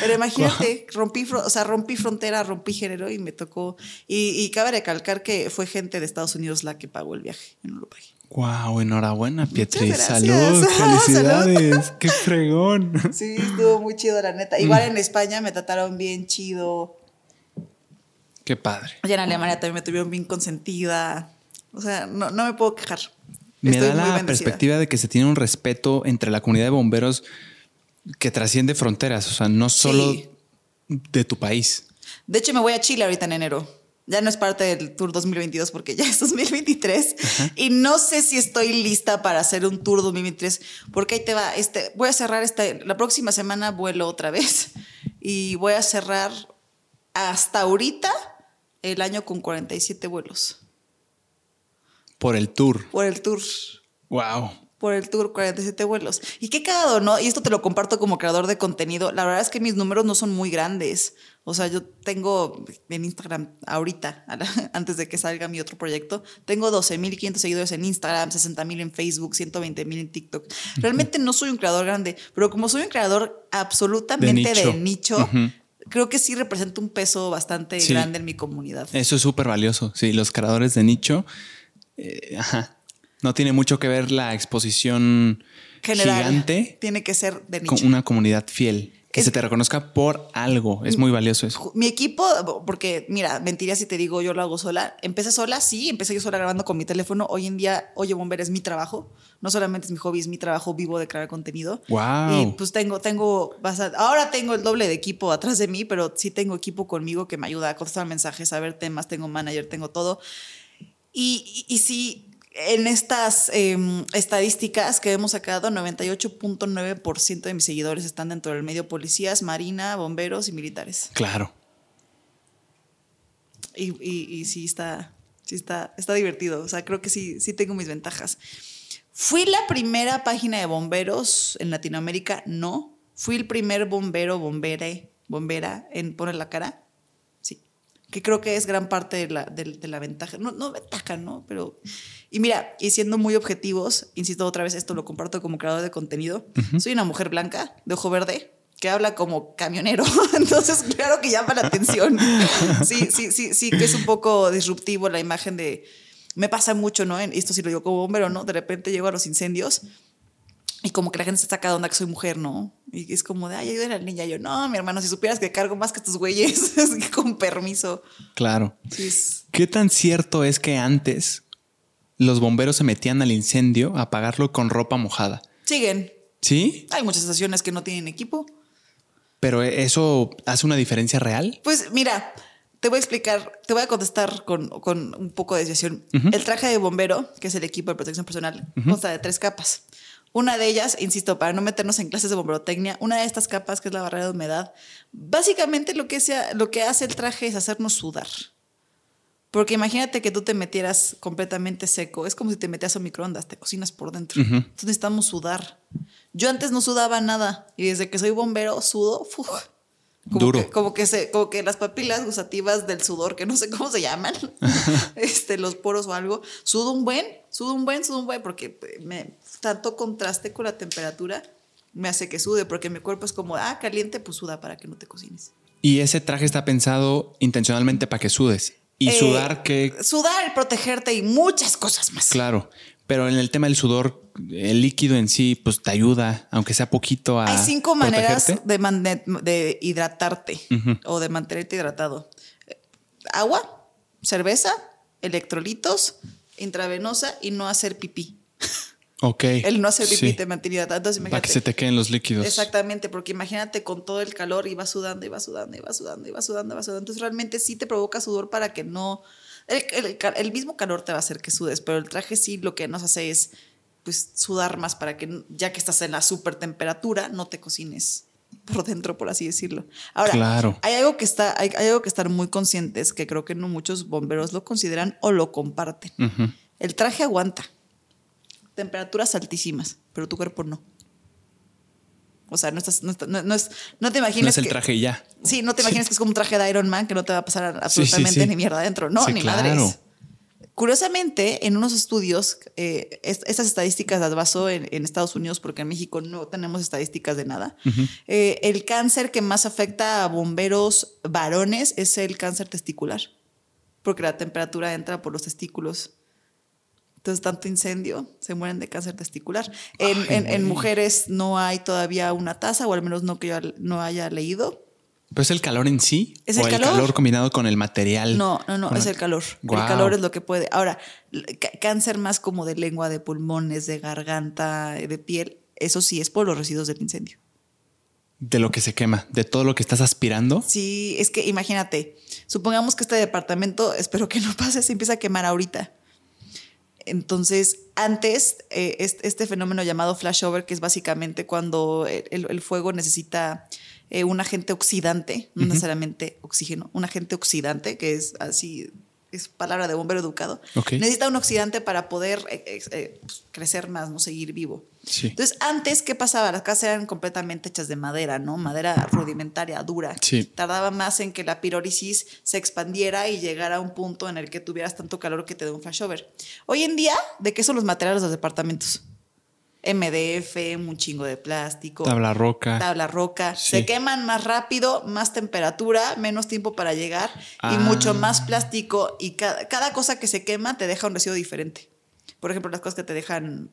Pero imagínate, [laughs] rompí, o sea, rompí frontera, rompí género y me tocó, y, y, cabe recalcar que fue gente de Estados Unidos la que pagó el viaje, yo no lo pagué. Wow, enhorabuena, Pietri. [laughs] Salud, felicidades. Qué fregón. Sí, estuvo muy chido, la neta. Igual en España me trataron bien chido. Qué padre. Y en Alemania también me tuvieron bien consentida. O sea, no, me puedo quejar. Me da la perspectiva de que se tiene un respeto entre la comunidad de bomberos que trasciende fronteras, o sea, no solo de tu país. De hecho, me voy a Chile ahorita en enero. Ya no es parte del Tour 2022 porque ya es 2023 y no sé si estoy lista para hacer un Tour 2023 porque ahí te va. Este, voy a cerrar este, la próxima semana vuelo otra vez y voy a cerrar hasta ahorita el año con 47 vuelos. Por el tour. Por el tour. Wow. Por el tour, 47 vuelos. Y qué cagado, ¿no? Y esto te lo comparto como creador de contenido. La verdad es que mis números no son muy grandes. O sea, yo tengo en Instagram ahorita, [laughs] antes de que salga mi otro proyecto, tengo 12.500 seguidores en Instagram, 60.000 en Facebook, 120.000 en TikTok. Realmente no soy un creador grande, pero como soy un creador absolutamente de nicho, creo que sí representa un peso bastante grande en mi comunidad. Eso es súper valioso. Sí, los creadores de nicho, eh, ajá. No tiene mucho que ver la exposición General, gigante. Tiene que ser de nicho. Con una comunidad fiel. Que se te reconozca por algo. Es muy valioso eso. Mi equipo, porque mira, mentiría si te digo yo lo hago sola. Empecé sola, sí, empecé yo sola grabando con mi teléfono. Hoy en día, Oye Bomber es mi trabajo. No solamente es mi hobby, es mi trabajo vivo de crear contenido. Wow. Y pues tengo, tengo, ahora tengo el doble de equipo atrás de mí, pero sí tengo equipo conmigo que me ayuda a contestar mensajes, a ver temas, tengo manager, tengo todo. Y, y, y sí, en estas em, estadísticas que hemos sacado, 98.9% de mis seguidores están dentro del medio policías, marina, bomberos y militares. Claro. Y, sí está, sí está, está divertido. O sea, creo que sí, sí tengo mis ventajas. ¿Fui la primera página de bomberos en Latinoamérica? No. ¿Fui el primer bombero, bombere, bombera en poner la cara? Que creo que es gran parte de la, de la ventaja. No, no ventaja, ¿no? Pero y mira, y siendo muy objetivos, insisto otra vez, esto lo comparto como creador de contenido, soy una mujer blanca, de ojo verde, que habla como camionero, [laughs] entonces claro que llama la atención. Sí, sí, sí, sí, que es un poco disruptivo la imagen de... Me pasa mucho, ¿no? Esto sí lo digo como bombero, ¿no? De repente llego a los incendios y como que la gente se saca de onda que soy mujer, ¿no? Y es como de, ay, ayuda a la niña. Yo, no, mi hermano, si supieras que cargo más que tus güeyes, [laughs] con permiso. Claro. ¿Qué tan cierto es que antes los bomberos se metían al incendio a apagarlo con ropa mojada. Siguen. ¿Sí? Hay muchas estaciones que no tienen equipo. ¿Pero eso hace una diferencia real? Pues mira, te voy a explicar, te voy a contestar con, un poco de decisión. El traje de bombero, que es el equipo de protección personal, consta de tres capas. Una de ellas, insisto, para no meternos en clases de bomberotecnia, una de estas capas, que es la barrera de humedad, básicamente lo que, sea, lo que hace el traje es hacernos sudar. Porque imagínate que tú te metieras completamente seco. Es como si te metías a microondas, te cocinas por dentro. Entonces necesitamos sudar. Yo antes no sudaba nada y desde que soy bombero sudo, como Duro. Que, como que se, como que las papilas gustativas del sudor, que no sé cómo se llaman, [laughs] este, los poros o algo, sudo un buen, sudo un buen, sudo un buen, porque me, tanto contraste con la temperatura me hace que sude, porque mi cuerpo es como, ah, caliente, pues suda para que no te cocines. Y ese traje está pensado intencionalmente para que sudes. Y Eh, sudar que... Sudar, protegerte y muchas cosas más. Claro. Pero en el tema del sudor, el líquido en sí, pues te ayuda, aunque sea poquito a. Hay cinco maneras protegerte. de, de- de hidratarte o de mantenerte hidratado. Agua, cerveza, electrolitos, intravenosa y no hacer pipí. Ok. El no hacer pipí Sí. te mantiene hidratado. Entonces, Para que se te queden los líquidos. Exactamente, porque imagínate con todo el calor y vas sudando y vas sudando y vas sudando y vas sudando y vas sudando. Entonces realmente sí te provoca sudor para que no... El, el ca- el mismo calor te va a hacer que sudes, pero el traje sí lo que nos hace es pues sudar más para que ya que estás en la super temperatura no te cocines por dentro, por así decirlo. Ahora, Claro. hay algo que está, hay, hay algo que estar muy conscientes que creo que no muchos bomberos lo consideran o lo comparten. El traje aguanta temperaturas altísimas, pero tu cuerpo no. O sea, no estás, no, no- no es, no te imagines No es el que- traje ya. Sí, no te imaginas que es como un traje de Iron Man que no te va a pasar sí, absolutamente sí. ni mierda adentro. No, ni claro. madres. Curiosamente, en unos estudios, eh, es- estas estadísticas las basó en, en Estados Unidos porque en México no tenemos estadísticas de nada. Eh, el cáncer que más afecta a bomberos varones es el cáncer testicular, porque la temperatura entra por los testículos. Entonces, tanto incendio, se mueren de cáncer testicular. En, Ay, en- en güey. mujeres no hay todavía una tasa, o al menos no que yo no haya leído. ¿Pero es el calor en sí? ¿Es ¿O el calor? calor combinado con el material? No, no, no, es el calor. El calor es lo que puede. Ahora, cáncer más como de lengua, de pulmones, de garganta, de piel, eso sí es por los residuos del incendio. De lo que se quema, de todo lo que estás aspirando. Sí, es que imagínate, supongamos que este departamento, espero que no pase, se empieza a quemar ahorita. Entonces, antes, eh, este, fenómeno llamado flashover, que es básicamente cuando el, fuego necesita eh, un agente oxidante, no necesariamente oxígeno, un agente oxidante, que es así, es palabra de bombero educado, necesita un oxidante para poder eh, pues, crecer más, no seguir vivo. Sí. Entonces, antes, ¿qué pasaba? Las casas eran completamente hechas de madera, ¿no? Madera rudimentaria, dura. Sí. Tardaba más en que la pirólisis se expandiera y llegara a un punto en el que tuvieras tanto calor que te dé un flashover. Hoy en día, ¿de qué son los materiales de los departamentos? MDF, un chingo de plástico. Tabla roca. Tabla roca. Sí. Se queman más rápido, más temperatura, menos tiempo para llegar Ah. y mucho más plástico. Y cada, cada cosa que se quema te deja un residuo diferente. Por ejemplo, las cosas que te dejan.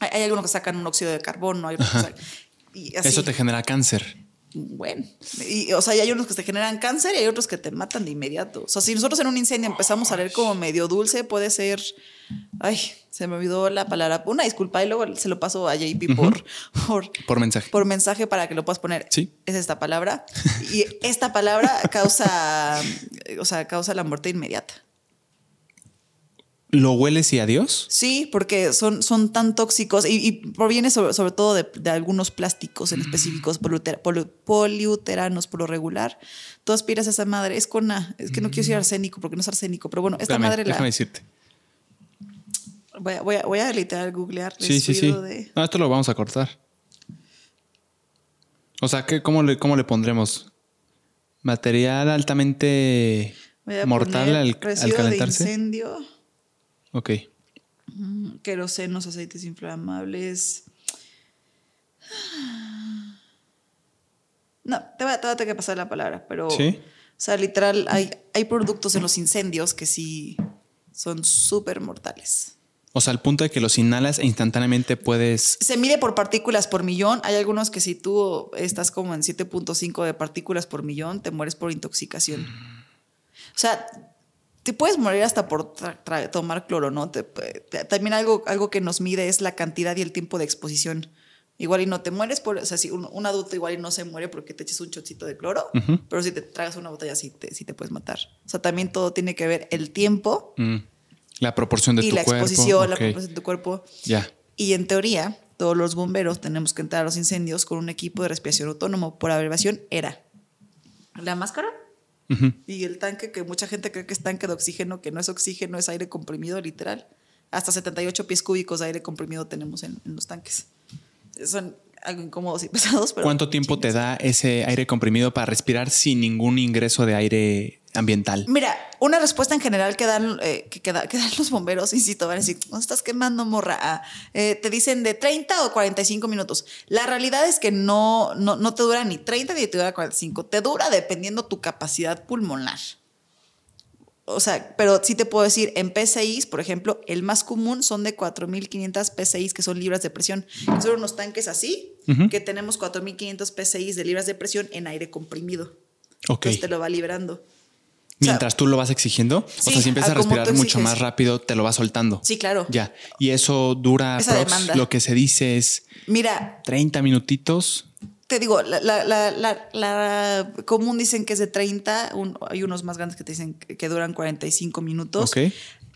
Hay, hay algunos que sacan un óxido de carbono, hay otros que sacan- y así. Eso te genera cáncer. Bueno, y, o sea, y hay unos que te generan cáncer y hay otros que te matan de inmediato. O sea, si nosotros en un incendio empezamos a leer como medio dulce, puede ser. Ay, se me olvidó la palabra. Una disculpa y luego se lo paso a JP por, por, Por mensaje. por mensaje para que lo puedas poner. Sí. Es esta palabra. [laughs] Y esta palabra causa, o sea, causa la muerte inmediata. ¿Lo hueles y adiós? Sí, porque son, son tan tóxicos y, y proviene sobre, sobre todo de, de algunos plásticos en específicos, poliuter- polu- poliuteranos por lo regular. Tú aspiras a esa madre, es con A, es que no quiero decir arsénico porque no es arsénico, pero bueno, esta madre la... déjame decirte. Voy a, voy a, voy a literal googlear. Sí, sí, sí. de- No, esto lo vamos a cortar. O sea, ¿qué, cómo, le, ¿cómo le pondremos? Material altamente mortal al, al residuo de calentarse. incendio, Ok. mm, querosenos, aceites inflamables. No, te voy, a, te a tener que pasar la palabra, pero... ¿Sí? O sea, literal, hay, hay productos en los incendios que sí son súper mortales. O sea, al punto de que los inhalas e instantáneamente puedes. Se mide por partículas por millón. Hay algunos que si tú estás como en 7.5 de partículas por millón, te mueres por intoxicación. O sea, te puedes morir hasta por tomar cloro, ¿no? Te- te- también algo, algo que nos mide es la cantidad y el tiempo de exposición. Igual y no te mueres por, o sea, si un, un adulto igual y no se muere porque te eches un chocito de cloro, pero si te tragas una botella sí te, sí te puedes matar. O sea, también todo tiene que ver el tiempo mm, la proporción de y tu la cuerpo. exposición, la ok. proporción de tu cuerpo. Ya. Y en teoría, todos los bomberos tenemos que entrar a los incendios con un equipo de respiración autónomo. Por abreviación, ERA. La máscara Y el tanque, que mucha gente cree que es tanque de oxígeno, que no es oxígeno, es aire comprimido, literal. Hasta 78 pies cúbicos de aire comprimido tenemos en, en los tanques. son algo incómodos y [laughs] pesados. ¿Cuánto tiempo te da ese aire comprimido para respirar sin ningún ingreso de aire ambiental? Mira, una respuesta en general que dan, eh, que, dan los bomberos, [laughs] insisto, van a decir, no estás quemando morra. Ah, eh, te dicen de 30 o 45 minutos. La realidad es que no, no, no te dura ni 30 ni te dura 45. Te dura dependiendo tu capacidad pulmonar o sea, pero sí te puedo decir, en PCIs, por ejemplo, el más común son de 4.500 PCIs, que son libras de presión. Son unos tanques así, que tenemos 4.500 PCIs de libras de presión en aire comprimido. Ok. Entonces te lo va liberando. Mientras tú lo vas exigiendo, o sea, si empiezas a, respirar mucho más rápido, te lo vas soltando. Sí, claro. Ya. Y eso dura, lo que se dice es... Mira. 30 minutitos te digo, la, la, la, común dicen que es de 30, hay unos más grandes que te dicen que, duran 45 minutos.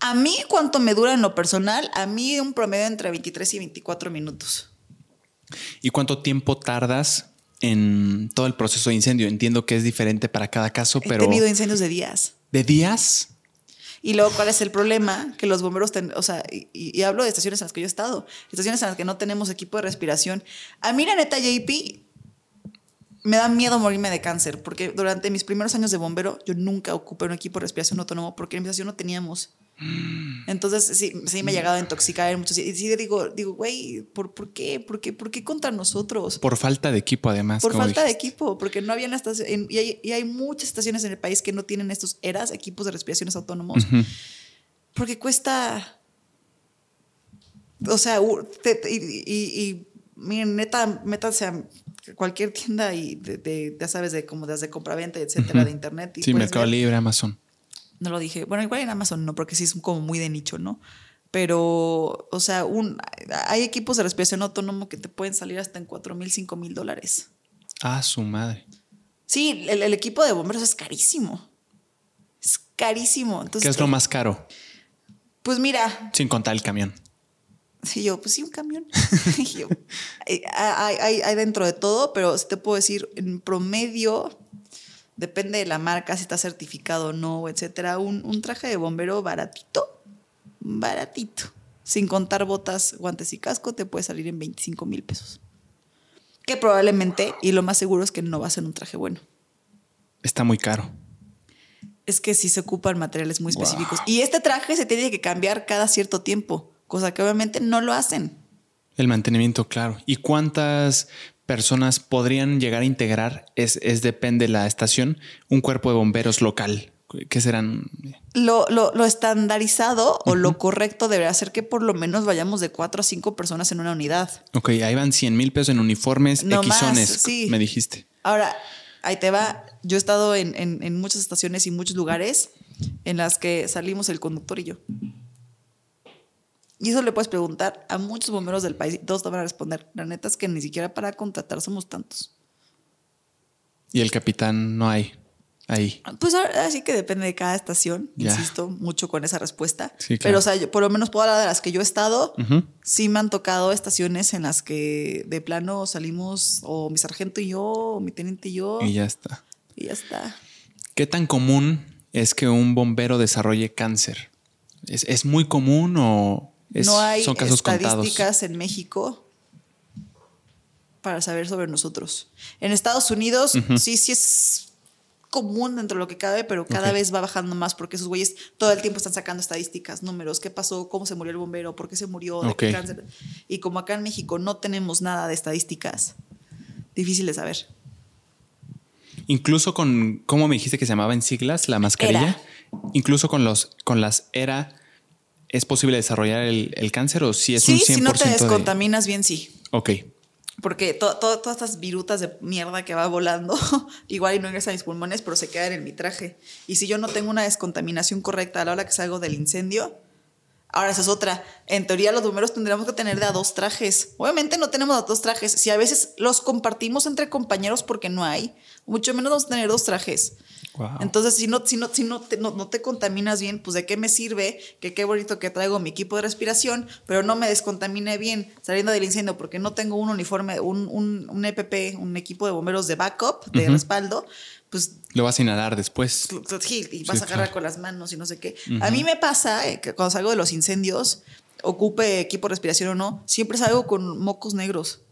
A mí, ¿cuánto me dura en lo personal? A mí un promedio entre 23 y 24 minutos. ¿Y cuánto tiempo tardas en todo el proceso de incendio? Entiendo que es diferente para cada caso, pero... He tenido incendios de días. ¿De días? Y luego, ¿cuál es el problema? Que los bomberos, o sea, y, y, hablo de estaciones en las que yo he estado, estaciones en las que no tenemos equipo de respiración. A mí, la neta, JP, me da miedo morirme de cáncer, porque durante mis primeros años de bombero yo nunca ocupé un equipo de respiración autónomo porque en mi estación no teníamos. Entonces sí, sí me he llegado a intoxicar en muchos y sí digo, digo, güey, ¿por, ¿por qué? ¿Por qué? ¿Por qué contra nosotros? Por falta de equipo además. Por falta de equipo, porque no había estación y hay, y hay, muchas estaciones en el país que no tienen estos eras, equipos de respiraciones autónomos, porque cuesta, o sea, y, y, y miren, neta, métanse a cualquier tienda y de, ya sabes, de como desde compraventa, etcétera, de internet. Y sí, Mercado Libre, Amazon. No lo dije. Bueno, igual en Amazon no, porque sí es como muy de nicho, ¿no? Pero, o sea, un, hay equipos de respiración autónomo que te pueden salir hasta en 4 mil, 5 mil dólares. Ah, su madre. Sí, el, equipo de bomberos es carísimo. Es carísimo. Entonces, ¿Qué es lo más caro? Pues mira. Sin contar el camión. Y yo, pues sí, un camión. [laughs] hay, dentro de todo, pero si te puedo decir, en promedio, depende de la marca, si está certificado o no, etcétera, un, traje de bombero baratito, baratito, sin contar botas, guantes y casco, te puede salir en 25 mil pesos. Que probablemente, y lo más seguro es que no va a ser un traje bueno. Está muy caro. Es que sí se ocupan materiales muy específicos. Y este traje se tiene que cambiar cada cierto tiempo cosa que obviamente no lo hacen. El mantenimiento, claro. ¿Y cuántas personas podrían llegar a integrar? Es, es depende de la estación, un cuerpo de bomberos local. ¿Qué serán? Lo, lo, estandarizado o lo correcto debería ser que por lo menos vayamos de cuatro a cinco personas en una unidad. Ok, ahí van 100 mil pesos en uniformes, no sí. me dijiste. Ahora, ahí te va. Yo he estado en, en muchas estaciones y muchos lugares en las que salimos el conductor y yo. Y eso le puedes preguntar a muchos bomberos del país y todos te van a responder. La neta es que ni siquiera para contratar somos tantos. Y el capitán no hay ahí. Pues así que depende de cada estación, insisto mucho con esa respuesta. Pero, o sea, por lo menos puedo hablar de las que yo he estado. Sí me han tocado estaciones en las que de plano salimos o mi sargento y yo, o mi teniente y yo. Y ya está. Y ya está. ¿Qué tan común es que un bombero desarrolle cáncer? es muy común o, no hay estadísticas en México para saber sobre nosotros. En Estados Unidos sí, sí es común dentro de lo que cabe, pero cada vez va bajando más porque esos güeyes todo el tiempo están sacando estadísticas, números, qué pasó, cómo se murió el bombero, por qué se murió, de qué cáncer. Y como acá en México no tenemos nada de estadísticas, difícil de saber. Incluso con, ¿cómo me dijiste que se llamaba en siglas la mascarilla? Incluso con los, con las ERA ¿Es posible desarrollar el, cáncer o si es un 100%? si no te descontaminas bien, sí. Ok. Porque todas estas virutas de mierda que va volando, [laughs] igual y no ingresa a mis pulmones, pero se quedan en mi traje. Y si yo no tengo una descontaminación correcta a la hora que salgo del incendio, ahora esa es otra. En teoría los números tendríamos que tener de a dos trajes. Obviamente no tenemos a dos trajes. Si a veces los compartimos entre compañeros porque no hay, mucho menos vamos a tener dos trajes. Entonces, si no, si no, si no te, no, te contaminas bien, pues de qué me sirve que qué bonito que traigo mi equipo de respiración, pero no me descontamine bien saliendo del incendio porque no tengo un uniforme, un, un, un EPP, un equipo de bomberos de backup, de respaldo, pues... Lo vas a inhalar después. Y vas a agarrar con las manos y no sé qué. A mí me pasa eh, que cuando salgo de los incendios, ocupe equipo de respiración o no, siempre salgo con mocos negros.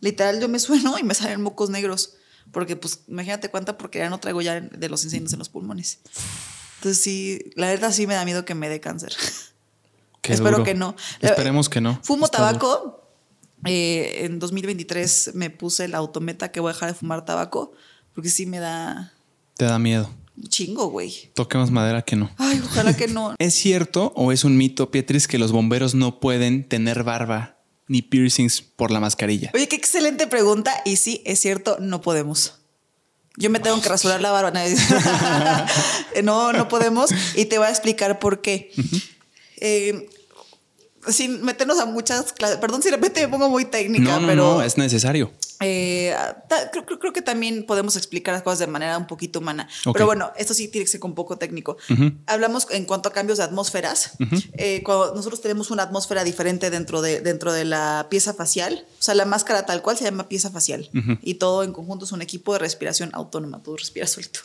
Literal, yo me sueno y me salen mocos negros. Porque, pues, imagínate cuánta porque no traigo ya de los incendios en los pulmones. Entonces, sí, la verdad sí me da miedo que me dé cáncer. Espero que no. Esperemos que no. Fumo tabaco. Eh, en 2023 me puse la autometa que voy a dejar de fumar tabaco porque sí me da. Te da miedo. Chingo, güey. Toquemos madera que no. Ay, ojalá que no. [laughs] ¿Es cierto o es un mito, Pietris, que los bomberos no pueden tener barba ni piercings por la mascarilla? Oye, qué excelente pregunta. Y sí, es cierto, no podemos. Yo me tengo que rasurar la barba. no, [laughs] no podemos. Y te voy a explicar por qué eh, sin meternos a muchas clases, perdón si de repente me pongo muy técnica, no, pero... No, es necesario. Eh, creo, que también podemos explicar las cosas de manera un poquito humana. Pero bueno, esto sí tiene que ser un poco técnico. Hablamos en cuanto a cambios de atmósferas. Eh, cuando nosotros tenemos una atmósfera diferente dentro de, dentro de la pieza facial, o sea, la máscara tal cual se llama pieza facial. Y todo en conjunto es un equipo de respiración autónoma, tú respiras solito.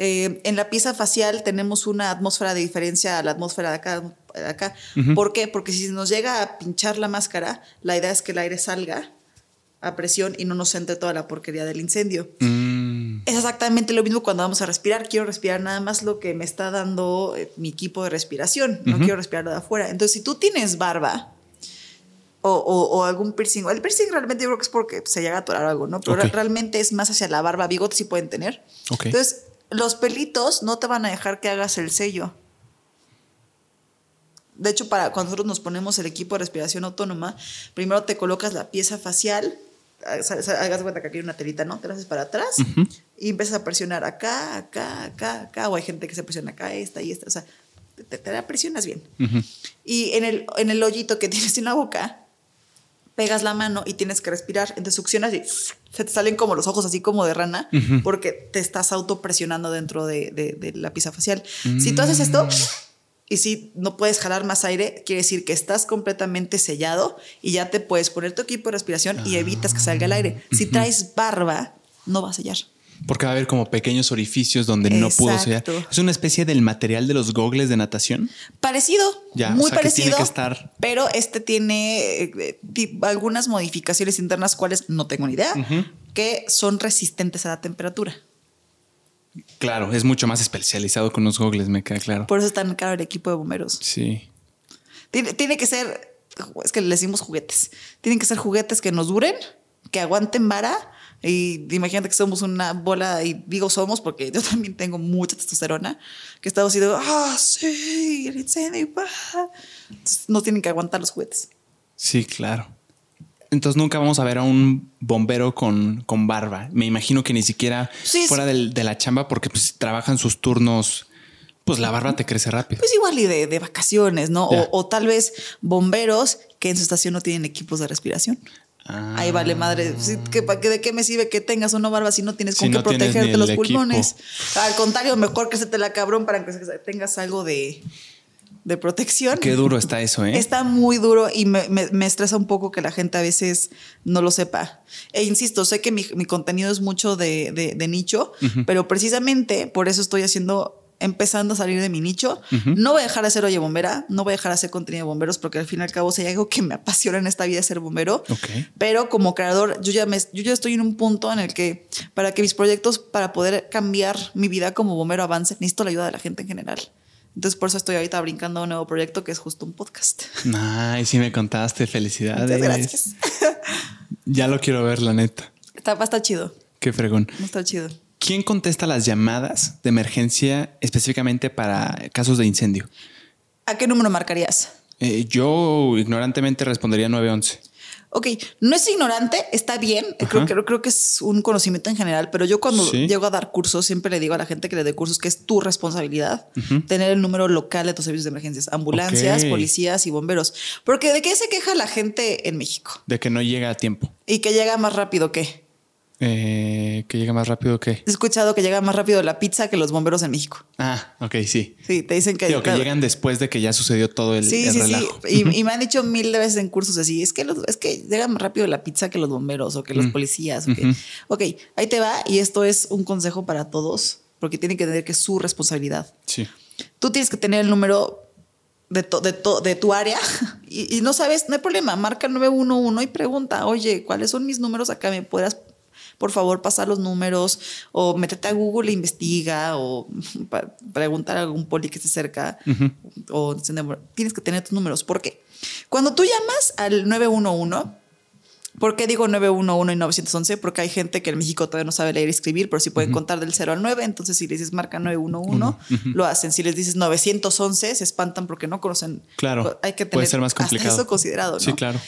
Eh, en la pieza facial tenemos una atmósfera de diferencia a la atmósfera de acá. acá. ¿Por qué? Porque si nos llega a pinchar la máscara, la idea es que el aire salga a presión y no nos entre toda la porquería del incendio. Mm. Es exactamente lo mismo cuando vamos a respirar. Quiero respirar nada más lo que me está dando eh, mi equipo de respiración. No quiero respirar de afuera. Entonces, si tú tienes barba, o, algún piercing. El piercing realmente yo creo que es porque se llega a atorar algo, ¿no? Pero realmente es más hacia la barba. Bigotes sí pueden tener. Entonces, los pelitos no te van a dejar que hagas el sello. De hecho, para cuando nosotros nos ponemos el equipo de respiración autónoma, primero te colocas la pieza facial, hagas cuenta que aquí hay una telita, ¿no? Te la haces para atrás y empiezas a presionar acá, acá, acá, acá, o hay gente que se presiona acá, esta y esta, o sea, te, la presionas bien. Y en el, en el hoyito que [laughs] tienes en la boca, pegas la mano y tienes que respirar. Entonces succionas y se te salen como los ojos así como de rana porque te estás autopresionando dentro de, la pieza facial. Si tú haces esto y si no puedes jalar más aire, quiere decir que estás completamente sellado y ya te puedes poner tu equipo de respiración y evitas que salga el aire. Si traes barba, no va a sellar. Porque va a haber como pequeños orificios donde no pudo ser. Es una especie del material de los gogles de natación. Parecido, muy parecido. Que estar... Pero este tiene eh, algunas modificaciones internas, cuales no tengo ni idea, que son resistentes a la temperatura. Claro, es mucho más especializado con los gogles, me queda claro. Por eso es tan caro el equipo de bomberos. Sí. Tiene, tiene que ser, es que le decimos juguetes. Tienen que ser juguetes que nos duren, que aguanten vara y imagínate que somos una bola, y digo somos porque yo también tengo mucha testosterona, que estamos diciendo, ah, sí, el incendio, no tienen que aguantar los juguetes. Sí, claro. Entonces nunca vamos a ver a un bombero con, con barba. Me imagino que ni siquiera fuera de la chamba, porque pues trabajan sus turnos pues la barba te crece rápido. Pues igual y de, vacaciones, ¿no? O, o, tal vez bomberos que en su estación no tienen equipos de respiración. Ahí vale madre. ¿De qué me sirve que tengas una barba si no tienes con qué protegerte los pulmones? Al contrario, mejor que se te la cabrón para que tengas algo de, protección. Qué duro está eso, ¿eh? Está muy duro y me, estresa un poco que la gente a veces no lo sepa. E insisto, sé que mi, contenido es mucho de, nicho, pero precisamente por eso estoy haciendo empezando a salir de mi nicho. No voy a dejar de ser oye bombera, no voy a dejar de hacer contenido de bomberos porque al fin y al cabo si hay algo que me apasiona en esta vida es ser bombero. Pero como creador, yo ya, me, yo ya estoy en un punto en el que para que mis proyectos, para poder cambiar mi vida como bombero avance, necesito la ayuda de la gente en general. Entonces por eso estoy ahorita brincando a un nuevo proyecto que es justo un podcast. Ay, sí me contaste, felicidades. Muchas gracias. ya lo quiero ver, la neta. Está, estar chido. Qué fregón. Está chido. ¿Quién contesta las llamadas de emergencia específicamente para casos de incendio? ¿A qué número marcarías? Eh, yo ignorantemente respondería 911. Ok, no es ignorante, está bien, creo, creo, creo, que es un conocimiento en general, pero yo cuando llego a dar cursos siempre le digo a la gente que le dé cursos que es tu responsabilidad tener el número local de tus servicios de emergencias, ambulancias, policías y bomberos. Porque ¿de qué se queja la gente en México? De que no llega a tiempo. Y que llega más rápido que... Eh, que llega más rápido que. He escuchado que llega más rápido la pizza que los bomberos en México. Ah, ok, sí. Sí, te dicen que. que llegan después de que ya sucedió todo el, sí, sí, Sí. Y, me han dicho mil veces en cursos así: es que, es que llega más rápido la pizza que los bomberos o que los mm. policías. Ok, ahí te va. Y esto es un consejo para todos, porque tienen que tener que es su responsabilidad. Sí. Tú tienes que tener el número de, de, de tu área [laughs] y, no sabes, no hay problema, marca el 911 y pregunta, oye, ¿cuáles son mis números acá? ¿Me puedas, por favor, pasar los números? O métete a Google e investiga o [laughs] preguntar a algún poli que esté cerca. O tienes que tener tus números. ¿Por qué? Cuando tú llamas al 911, ¿Por qué digo 911 y 911? Porque hay gente que en México todavía no sabe leer y escribir, pero sí pueden contar del 0 al 9. Entonces, si les dices marca 911, lo hacen. Si les dices 911, se espantan porque no conocen. Claro. Hay que tener puede ser más complicado. eso considerado. ¿no? Sí, claro.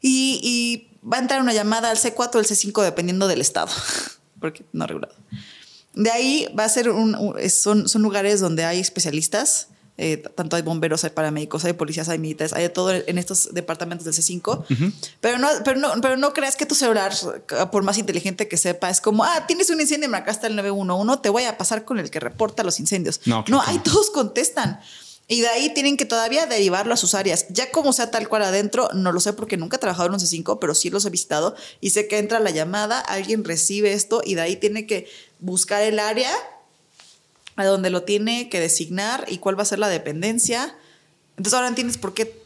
Y, va a entrar una llamada al C4 o el C5 dependiendo del estado, [laughs] porque no regulado. De ahí va a ser un, son, son lugares donde hay especialistas eh, tanto hay bomberos, hay paramédicos, hay policías, hay militares, hay de todo en estos departamentos del C5. pero, no, pero, no, pero no creas que tu celular, por más inteligente que sepa, es como, ah, tienes un incendio, me acá está el 911, te voy a pasar con el que reporta los incendios. No, no ahí todos contestan. Y de ahí tienen que todavía derivarlo a sus áreas. Ya como sea tal cual adentro, no lo sé porque nunca he trabajado en un C5, pero sí los he visitado y sé que entra la llamada, alguien recibe esto y de ahí tiene que buscar el área a dónde lo tiene que designar y cuál va a ser la dependencia. Entonces ahora entiendes por qué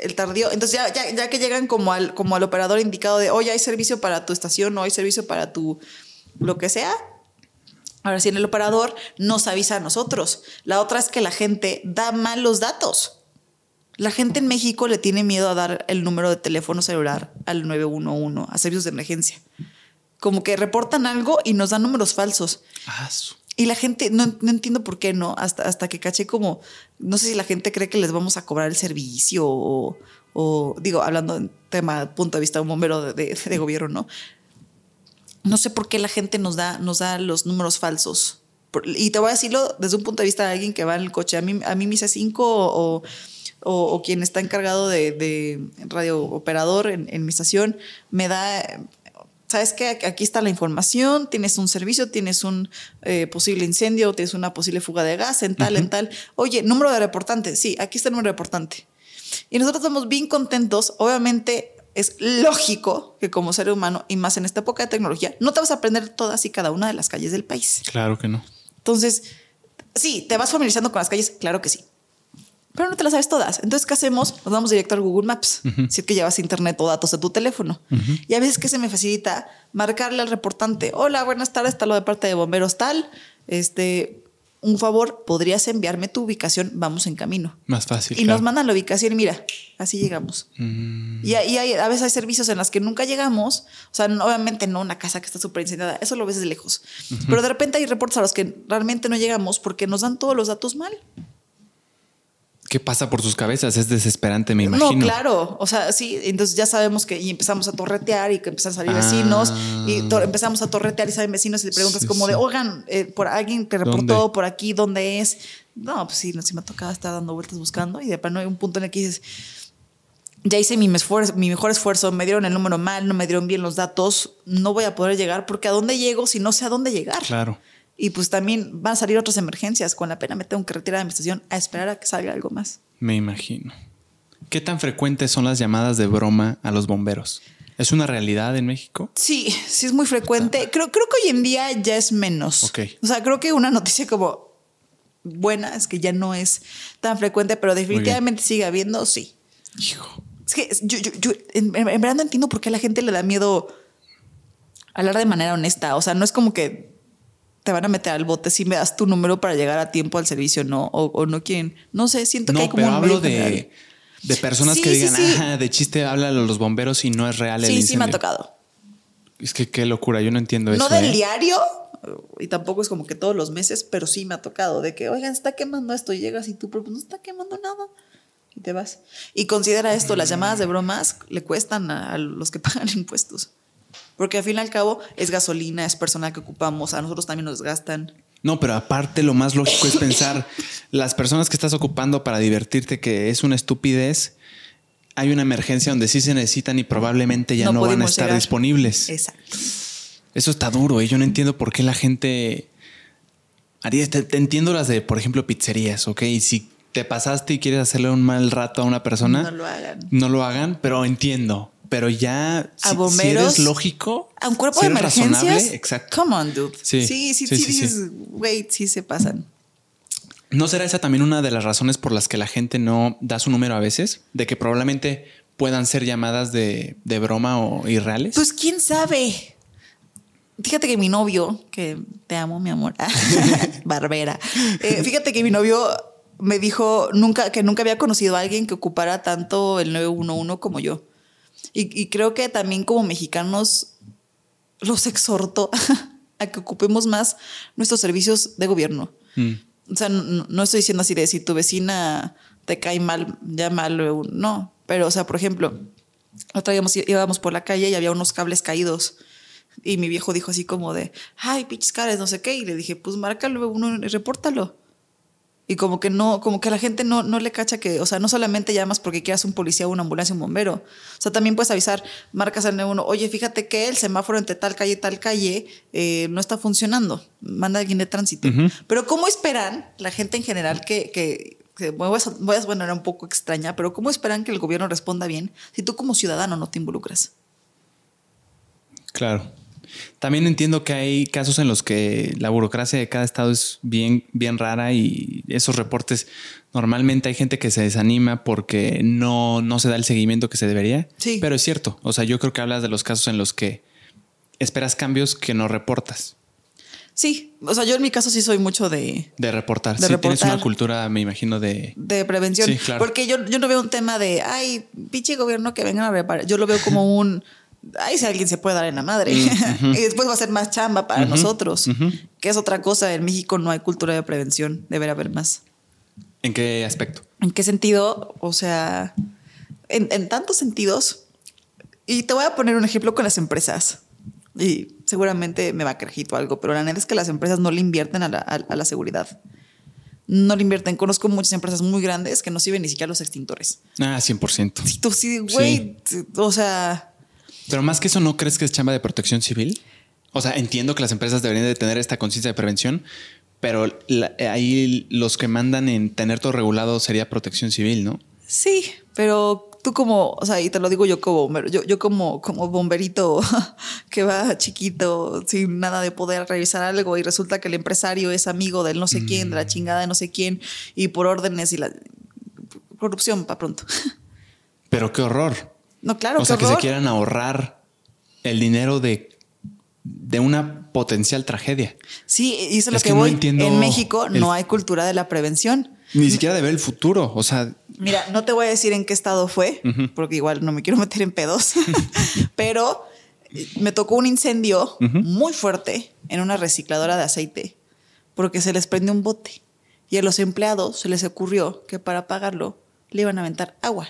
el tardío. Entonces ya, ya, que llegan como al, como al operador indicado de, oye, hay servicio para tu estación o hay servicio para tu lo que sea. Ahora sí, en el operador nos avisa a nosotros. La otra es que la gente da mal los datos. La gente en México le tiene miedo a dar el número de teléfono celular al 911, a servicios de emergencia. Como que reportan algo y nos dan números falsos. Ah, y la gente, no, entiendo por qué no, hasta, hasta que caché como, no sé si la gente cree que les vamos a cobrar el servicio o, digo, hablando en tema, punto de vista de un bombero de, gobierno, ¿no? No sé por qué la gente nos da, nos da los números falsos. Y te voy a decirlo desde un punto de vista de alguien que va en el coche. A mí, a mí mi C5 o, o, quien está encargado de, de radio operador en, en mi estación me da sabes que aquí está la información, tienes un servicio, tienes un eh, posible incendio, tienes una posible fuga de gas, en tal, en tal. Oye, número de reportante, sí, aquí está el número de reportante. Y nosotros estamos bien contentos, obviamente es lógico que como ser humano, y más en esta época de tecnología, no te vas a aprender todas y cada una de las calles del país. Claro que no. Entonces, sí, ¿te vas familiarizando con las calles? Claro que sí pero no te las sabes todas. Entonces, ¿qué hacemos? Nos vamos directo al Google Maps, si es que llevas internet o datos de tu teléfono. Y a veces que se me facilita marcarle al reportante, hola, buenas tardes, está lo de parte de bomberos tal, este, un favor, ¿podrías enviarme tu ubicación? Vamos en camino. Más fácil. Y nos mandan la ubicación y mira, así llegamos. Mm. Y, hay, a veces hay servicios en los que nunca llegamos, o sea, obviamente no una casa que está súper incendiada, eso lo ves de lejos. Pero de repente hay reportes a los que realmente no llegamos porque nos dan todos los datos mal. ¿Qué pasa por sus cabezas? Es desesperante, me imagino. No, claro. O sea, sí, entonces ya sabemos que y empezamos a torretear y que empiezan a salir vecinos y ah. empezamos a torretear y salen vecinos y le preguntas como de, oigan, eh, por alguien te reportó por aquí, ¿dónde es? No, pues sí, no, sí me ha tocado estar dando vueltas buscando y de pronto hay un punto en el que dices, ya hice mi, mi mejor esfuerzo, me dieron el número mal, no me dieron bien los datos, no voy a poder llegar porque a dónde llego si no sé a dónde llegar. Claro. Y pues también van a salir otras emergencias. Con la pena me tengo que retirar de mi estación a esperar a que salga algo más. Me imagino. ¿Qué tan frecuentes son las llamadas de broma a los bomberos? ¿Es una realidad en México? Sí, sí es muy frecuente. Creo, creo que hoy en día ya es menos. Ok. O sea, creo que una noticia como buena es que ya no es tan frecuente, pero definitivamente sigue habiendo, sí. Hijo. Es que yo, yo, en, en, verdad no entiendo por qué a la gente le da miedo hablar de manera honesta. O sea, no es como que te van a meter al bote si me das tu número para llegar a tiempo al servicio, no, o, no quieren. No sé, siento que hay como pero hablo de, de, personas que digan, ah, de chiste habla a los bomberos y no es real el Sí, sí me ha tocado. Es que qué locura, yo no entiendo eso. No del ¿eh? diario, y tampoco es como que todos los meses, pero sí me ha tocado de que, oigan, está quemando esto y llegas y tú, pero no está quemando nada. Y te vas. Y considera esto, las llamadas de bromas le cuestan a los que [laughs] pagan impuestos. Porque al fin y al cabo es gasolina, es personal que ocupamos, a nosotros también nos gastan. No, pero aparte lo más lógico es pensar, [laughs] las personas que estás ocupando para divertirte, que es una estupidez, hay una emergencia donde sí se necesitan y probablemente ya no, van a estar disponibles. Exacto. Eso está duro y ¿eh? yo no entiendo por qué la gente haría, te, entiendo las de, por ejemplo, pizzerías, ¿ok? Y si te pasaste y quieres hacerle un mal rato a una persona, no lo hagan. No lo hagan, pero entiendo pero ya bomberos, si eres lógico, a un cuerpo de emergencias, exacto. Come on, dude. Sí, sí, sí, sí, sí, sí, wait, sí se pasan. ¿No será esa también una de las razones por las que la gente no da su número a veces? De que probablemente puedan ser llamadas de, broma o irreales. Pues quién sabe. Fíjate que mi novio, que te amo, mi amor, [laughs] Barbera. Eh, fíjate que mi novio me dijo nunca, que nunca había conocido a alguien que ocupara tanto el 911 como yo. Y, creo que también como mexicanos los exhorto [laughs] a que ocupemos más nuestros servicios de gobierno. Mm. O sea, no, estoy diciendo así de si tu vecina te cae mal, llama al No, pero o sea, por ejemplo, otra vez íbamos por la calle y había unos cables caídos. Y mi viejo dijo así como de, ay, pinches cables, no sé qué. Y le dije, pues márcalo uno repórtalo. Y como que no, como que la gente no, no le cacha que, o sea, no solamente llamas porque quieras un policía, una ambulancia, un bombero. O sea, también puedes avisar, marcas al 911, oye, fíjate que el semáforo entre tal calle y tal calle eh, no está funcionando. Manda a alguien de tránsito. Pero ¿cómo esperan la gente en general que, que, voy, a, voy a sonar un poco extraña, pero ¿cómo esperan que el gobierno responda bien si tú como ciudadano no te involucras? Claro. También entiendo que hay casos en los que la burocracia de cada estado es bien, bien rara y esos reportes normalmente hay gente que se desanima porque no, no se da el seguimiento que se debería. Sí. Pero es cierto. O sea, yo creo que hablas de los casos en los que esperas cambios que no reportas. Sí, o sea, yo en mi caso sí soy mucho de... De reportar. sí, tienes una cultura, me imagino, de... De prevención. Sí, claro. Porque yo, yo no veo un tema de, ay, pinche gobierno que vengan a reparar. Yo lo veo como un ahí si alguien se puede dar en la madre. Mm, [laughs] y después va a ser más chamba para nosotros, que es otra cosa. En México no hay cultura de prevención, debería haber más. ¿En qué aspecto? ¿En qué sentido? O sea, en, tantos sentidos. Y te voy a poner un ejemplo con las empresas. Y seguramente me va a o algo, pero la neta es que las empresas no le invierten a la, seguridad no le invierten. Conozco muchas empresas muy grandes que no sirven ni siquiera los extintores. Ah, 100%. Sí, tú sí, güey. O sea, pero más que eso, ¿no crees que es chamba de protección civil? O sea, entiendo que las empresas deberían de tener esta conciencia de prevención, pero ahí los que mandan en tener todo regulado sería protección civil, ¿no? Sí, pero tú como, o sea, y te lo digo yo como yo, yo como, como bomberito [laughs] que va chiquito, sin nada de poder revisar algo, y resulta que el empresario es amigo del no sé quién, de la mm. chingada de no sé quién, y por órdenes y la corrupción para pronto. [laughs] Pero qué horror. No, claro. O sea, que se quieran ahorrar el dinero de, de una potencial tragedia. Sí, y eso es lo que, voy. en México no hay cultura de la prevención. Ni siquiera de ver el futuro. O sea. Mira, no te voy a decir en qué estado fue, porque igual no me quiero meter en pedos, [laughs] pero me tocó un incendio muy fuerte en una recicladora de aceite porque se les prendió un bote y a los empleados se les ocurrió que para apagarlo le iban a aventar agua.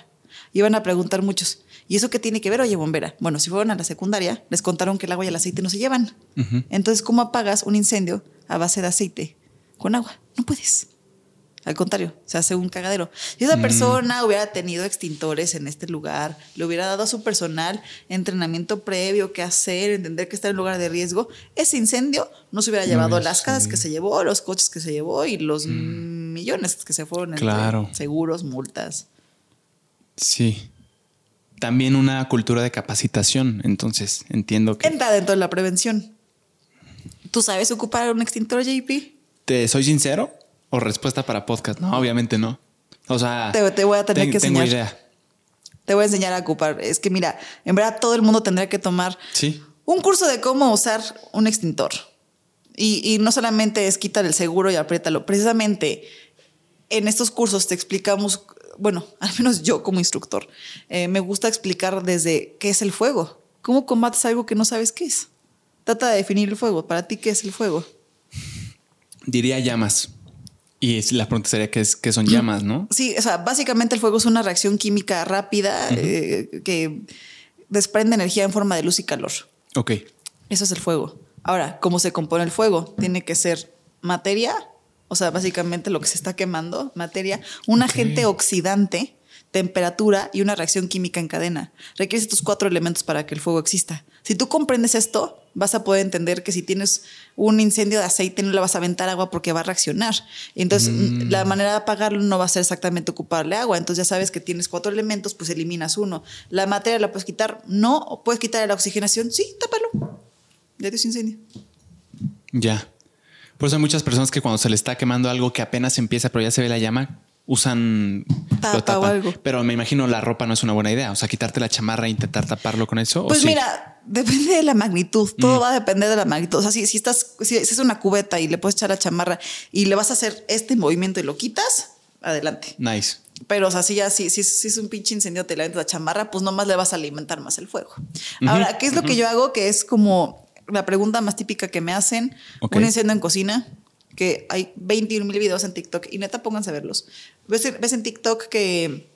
Iban a preguntar muchos, ¿Y eso qué tiene que ver, oye, bombera? Bueno, si fueron a la secundaria, les contaron que el agua y el aceite no se llevan. Entonces, ¿cómo apagas un incendio a base de aceite con agua? No puedes. Al contrario, se hace un cagadero. Si esa mm. persona hubiera tenido extintores en este lugar, le hubiera dado a su personal entrenamiento previo, qué hacer, entender que está en un lugar de riesgo, ese incendio no se hubiera llevado las casas que se llevó, los coches que se llevó y los mm. millones que se fueron claro. seguros, multas. Sí también una cultura de capacitación. Entonces entiendo que. Entra dentro de la prevención. ¿Tú sabes ocupar un extintor JP? ¿Te soy sincero? ¿O respuesta para podcast? No, obviamente no. O sea. Te, voy a tener que enseñar. Tengo idea. Te voy a enseñar a ocupar. Es que mira, en verdad todo el mundo tendría que tomar un curso de cómo usar un extintor. Y, y no solamente es quitar el seguro y apriétalo. Precisamente en estos cursos te explicamos bueno, [laughs] al menos yo como instructor, eh, me gusta explicar desde qué es el fuego. ¿Cómo combates algo que no sabes qué es? Trata de definir el fuego. Para ti, ¿qué es el fuego? Diría llamas. Y la pregunta sería qué, es, qué son llamas, ¿no? [clears throat] Sí, o sea, básicamente el fuego es una reacción química rápida eh, que desprende energía en forma de luz y calor. Ok. Eso es el fuego. Ahora, ¿cómo se compone el fuego? Tiene que ser materia o sea, básicamente lo que se está quemando, materia, un agente oxidante, temperatura y una reacción química en cadena. Requieres estos cuatro elementos para que el fuego exista. Si tú comprendes esto, vas a poder entender que si tienes un incendio de aceite no le vas a aventar agua porque va a reaccionar. Entonces, mm. la manera de apagarlo no va a ser exactamente ocuparle agua. Entonces, ya sabes que tienes cuatro elementos, pues eliminas uno. La materia la puedes quitar, no. ¿Puedes quitar la oxigenación? Sí, tápalo. Ya tienes incendio. Ya. Por eso hay muchas personas que cuando se le está quemando algo que apenas empieza, pero ya se ve la llama, usan tapa o algo. Pero me imagino la ropa no es una buena idea. O sea, quitarte la chamarra e intentar taparlo con eso. Pues mira, depende de la magnitud. Todo mm. va a depender de la magnitud. O sea, si, si estás, si es una cubeta y le puedes echar la chamarra y le vas a hacer este movimiento y lo quitas, adelante. Nice. Pero, o sea, si ya si, si, es un pinche incendio, te la la chamarra, pues nomás le vas a alimentar más el fuego. Ahora, ¿qué es lo que yo hago? Que es como la pregunta más típica que me hacen: un incendio en cocina que hay 21 mil videos en TikTok y neta pónganse a verlos. ¿Ves, ves en TikTok que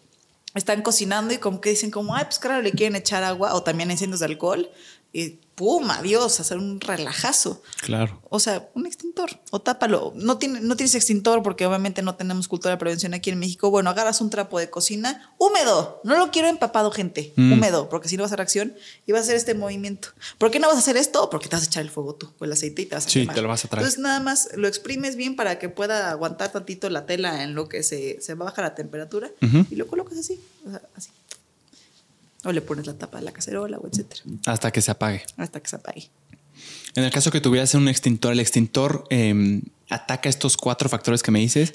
están cocinando y como que dicen como, ay, pues claro, le quieren echar agua o también incendios de alcohol y pum, adiós, hacer un relajazo. Claro. O sea, un extintor o tápalo. No, tiene, no tienes extintor porque obviamente no tenemos cultura de prevención aquí en México. Bueno, agarras un trapo de cocina húmedo. No lo quiero empapado, gente. Mm. Húmedo, porque si no vas a hacer acción y vas a hacer este movimiento. ¿Por qué no vas a hacer esto? Porque te vas a echar el fuego tú o el aceite y te vas a Sí, te lo vas a traer. Entonces nada más lo exprimes bien para que pueda aguantar tantito la tela en lo que se, se baja la temperatura y lo colocas así, o sea, así. O le pones la tapa de la cacerola o etcétera. Hasta que se apague. Hasta que se apague. En el caso que tuvieras un extintor, el extintor em, ataca estos cuatro factores que me dices: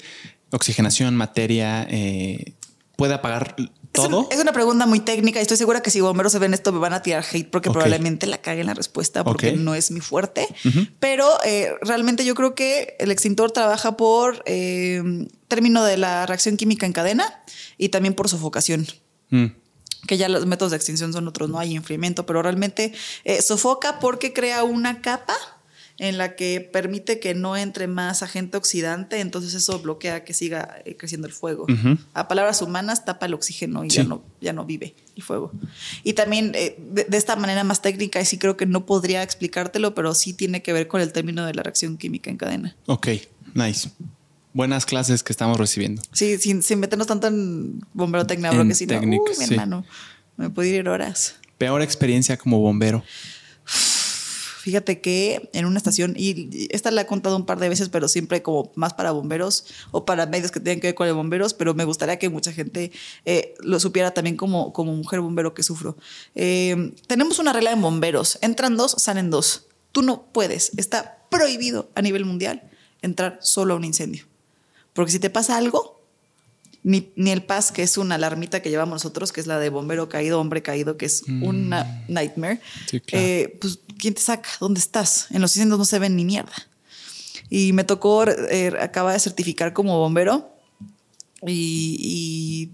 oxigenación, materia, eh, puede apagar todo. Es, una pregunta muy técnica y estoy segura que si bomberos se ven esto me van a tirar hate porque probablemente la caguen la respuesta porque no es mi fuerte. Pero eh, realmente yo creo que el extintor trabaja por em, término de la reacción química en cadena y también por sofocación. Mm que ya los métodos de extinción son otros, no hay enfriamiento, pero realmente eh, sofoca porque crea una capa en la que permite que no entre más agente oxidante, entonces eso bloquea que siga eh, creciendo el fuego. A palabras humanas, tapa el oxígeno y ya, no, ya no vive el fuego. Y también eh, de, esta manera más técnica, y sí creo que no podría explicártelo, pero sí tiene que ver con el término de la reacción química en cadena. Ok, nice buenas clases que estamos recibiendo. Sí, sin, meternos tanto en bombero técnico, porque si no, mi hermano, me puedo ir horas. Peor experiencia como bombero. Fíjate que en una estación, y esta la he contado un par de veces, pero siempre como más para bomberos o para medios que tengan que ver con los bomberos, pero me gustaría que mucha gente eh, lo supiera también como, como mujer bombero que sufro. Eh, tenemos una regla en bomberos, entran dos, salen dos. Tú no puedes, está prohibido a nivel mundial entrar solo a un incendio. Porque si te pasa algo, ni, ni, el PAS, que es una alarmita que llevamos nosotros, que es la de bombero caído, hombre caído, que es mm. una nightmare, eh, pues ¿quién te saca? ¿Dónde estás? En los incendios no se ven ni mierda. Y me tocó, eh, acaba de certificar como bombero y,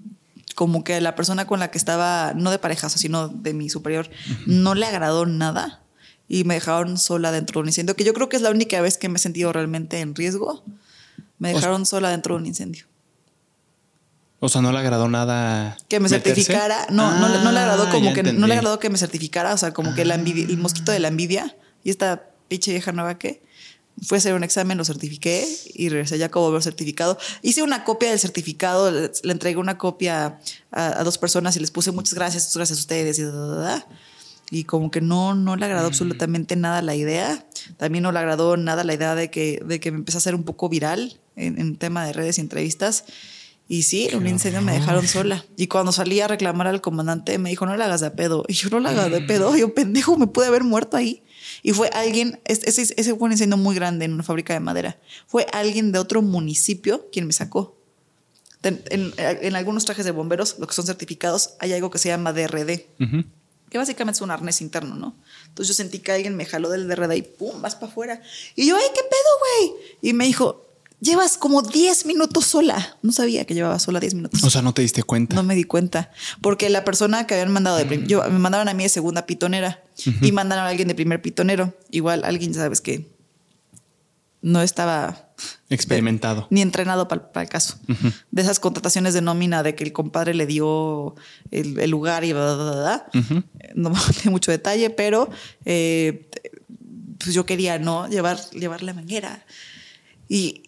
como que la persona con la que estaba, no de pareja, sino de mi superior, no le agradó nada y me dejaron sola dentro de un incendio, que yo creo que es la única vez que me he sentido realmente en riesgo. Me dejaron sola dentro de un incendio. O sea, no le agradó nada. Que me certificara. No, no, no, le agradó ah, como que no le agradó que me certificara. O sea, como que envidia, el mosquito de la envidia y esta pinche vieja nueva que fue a hacer un examen, lo certifiqué y regresé ya como ver certificado. Hice una copia del certificado, le, entregué una copia a, dos personas y les puse muchas gracias, gracias a ustedes y, y como que no, no le agradó mm. absolutamente nada la idea. También no le agradó nada la idea de que, de que me empecé a hacer un poco viral en, en tema de redes y entrevistas. Y sí, un incendio me dejaron sola. Y cuando salí a reclamar al comandante, me dijo, no la hagas de pedo. Y yo no la hagas de pedo. Yo, pendejo, me pude haber muerto ahí. Y fue alguien, ese, ese fue un incendio muy grande en una fábrica de madera. Fue alguien de otro municipio quien me sacó. En, en, algunos trajes de bomberos, los que son certificados, hay algo que se llama DRD, que básicamente es un arnés interno, ¿no? Entonces yo sentí que alguien me jaló del DRD y ¡pum! vas para afuera. Y yo, ¡ay, qué pedo, güey! Y me dijo, llevas como 10 minutos sola. No sabía que llevaba sola 10 minutos. O sea, no te diste cuenta. No me di cuenta. Porque la persona que habían mandado de yo me mandaron a mí de segunda pitonera y mandaron a alguien de primer pitonero. Igual alguien, sabes que no estaba experimentado ni entrenado para, el caso. De esas contrataciones de nómina de que el compadre le dio el, lugar y bla, bla, bla, No [laughs] tiene mucho detalle, pero eh, pues yo quería no llevar, llevar la manguera y,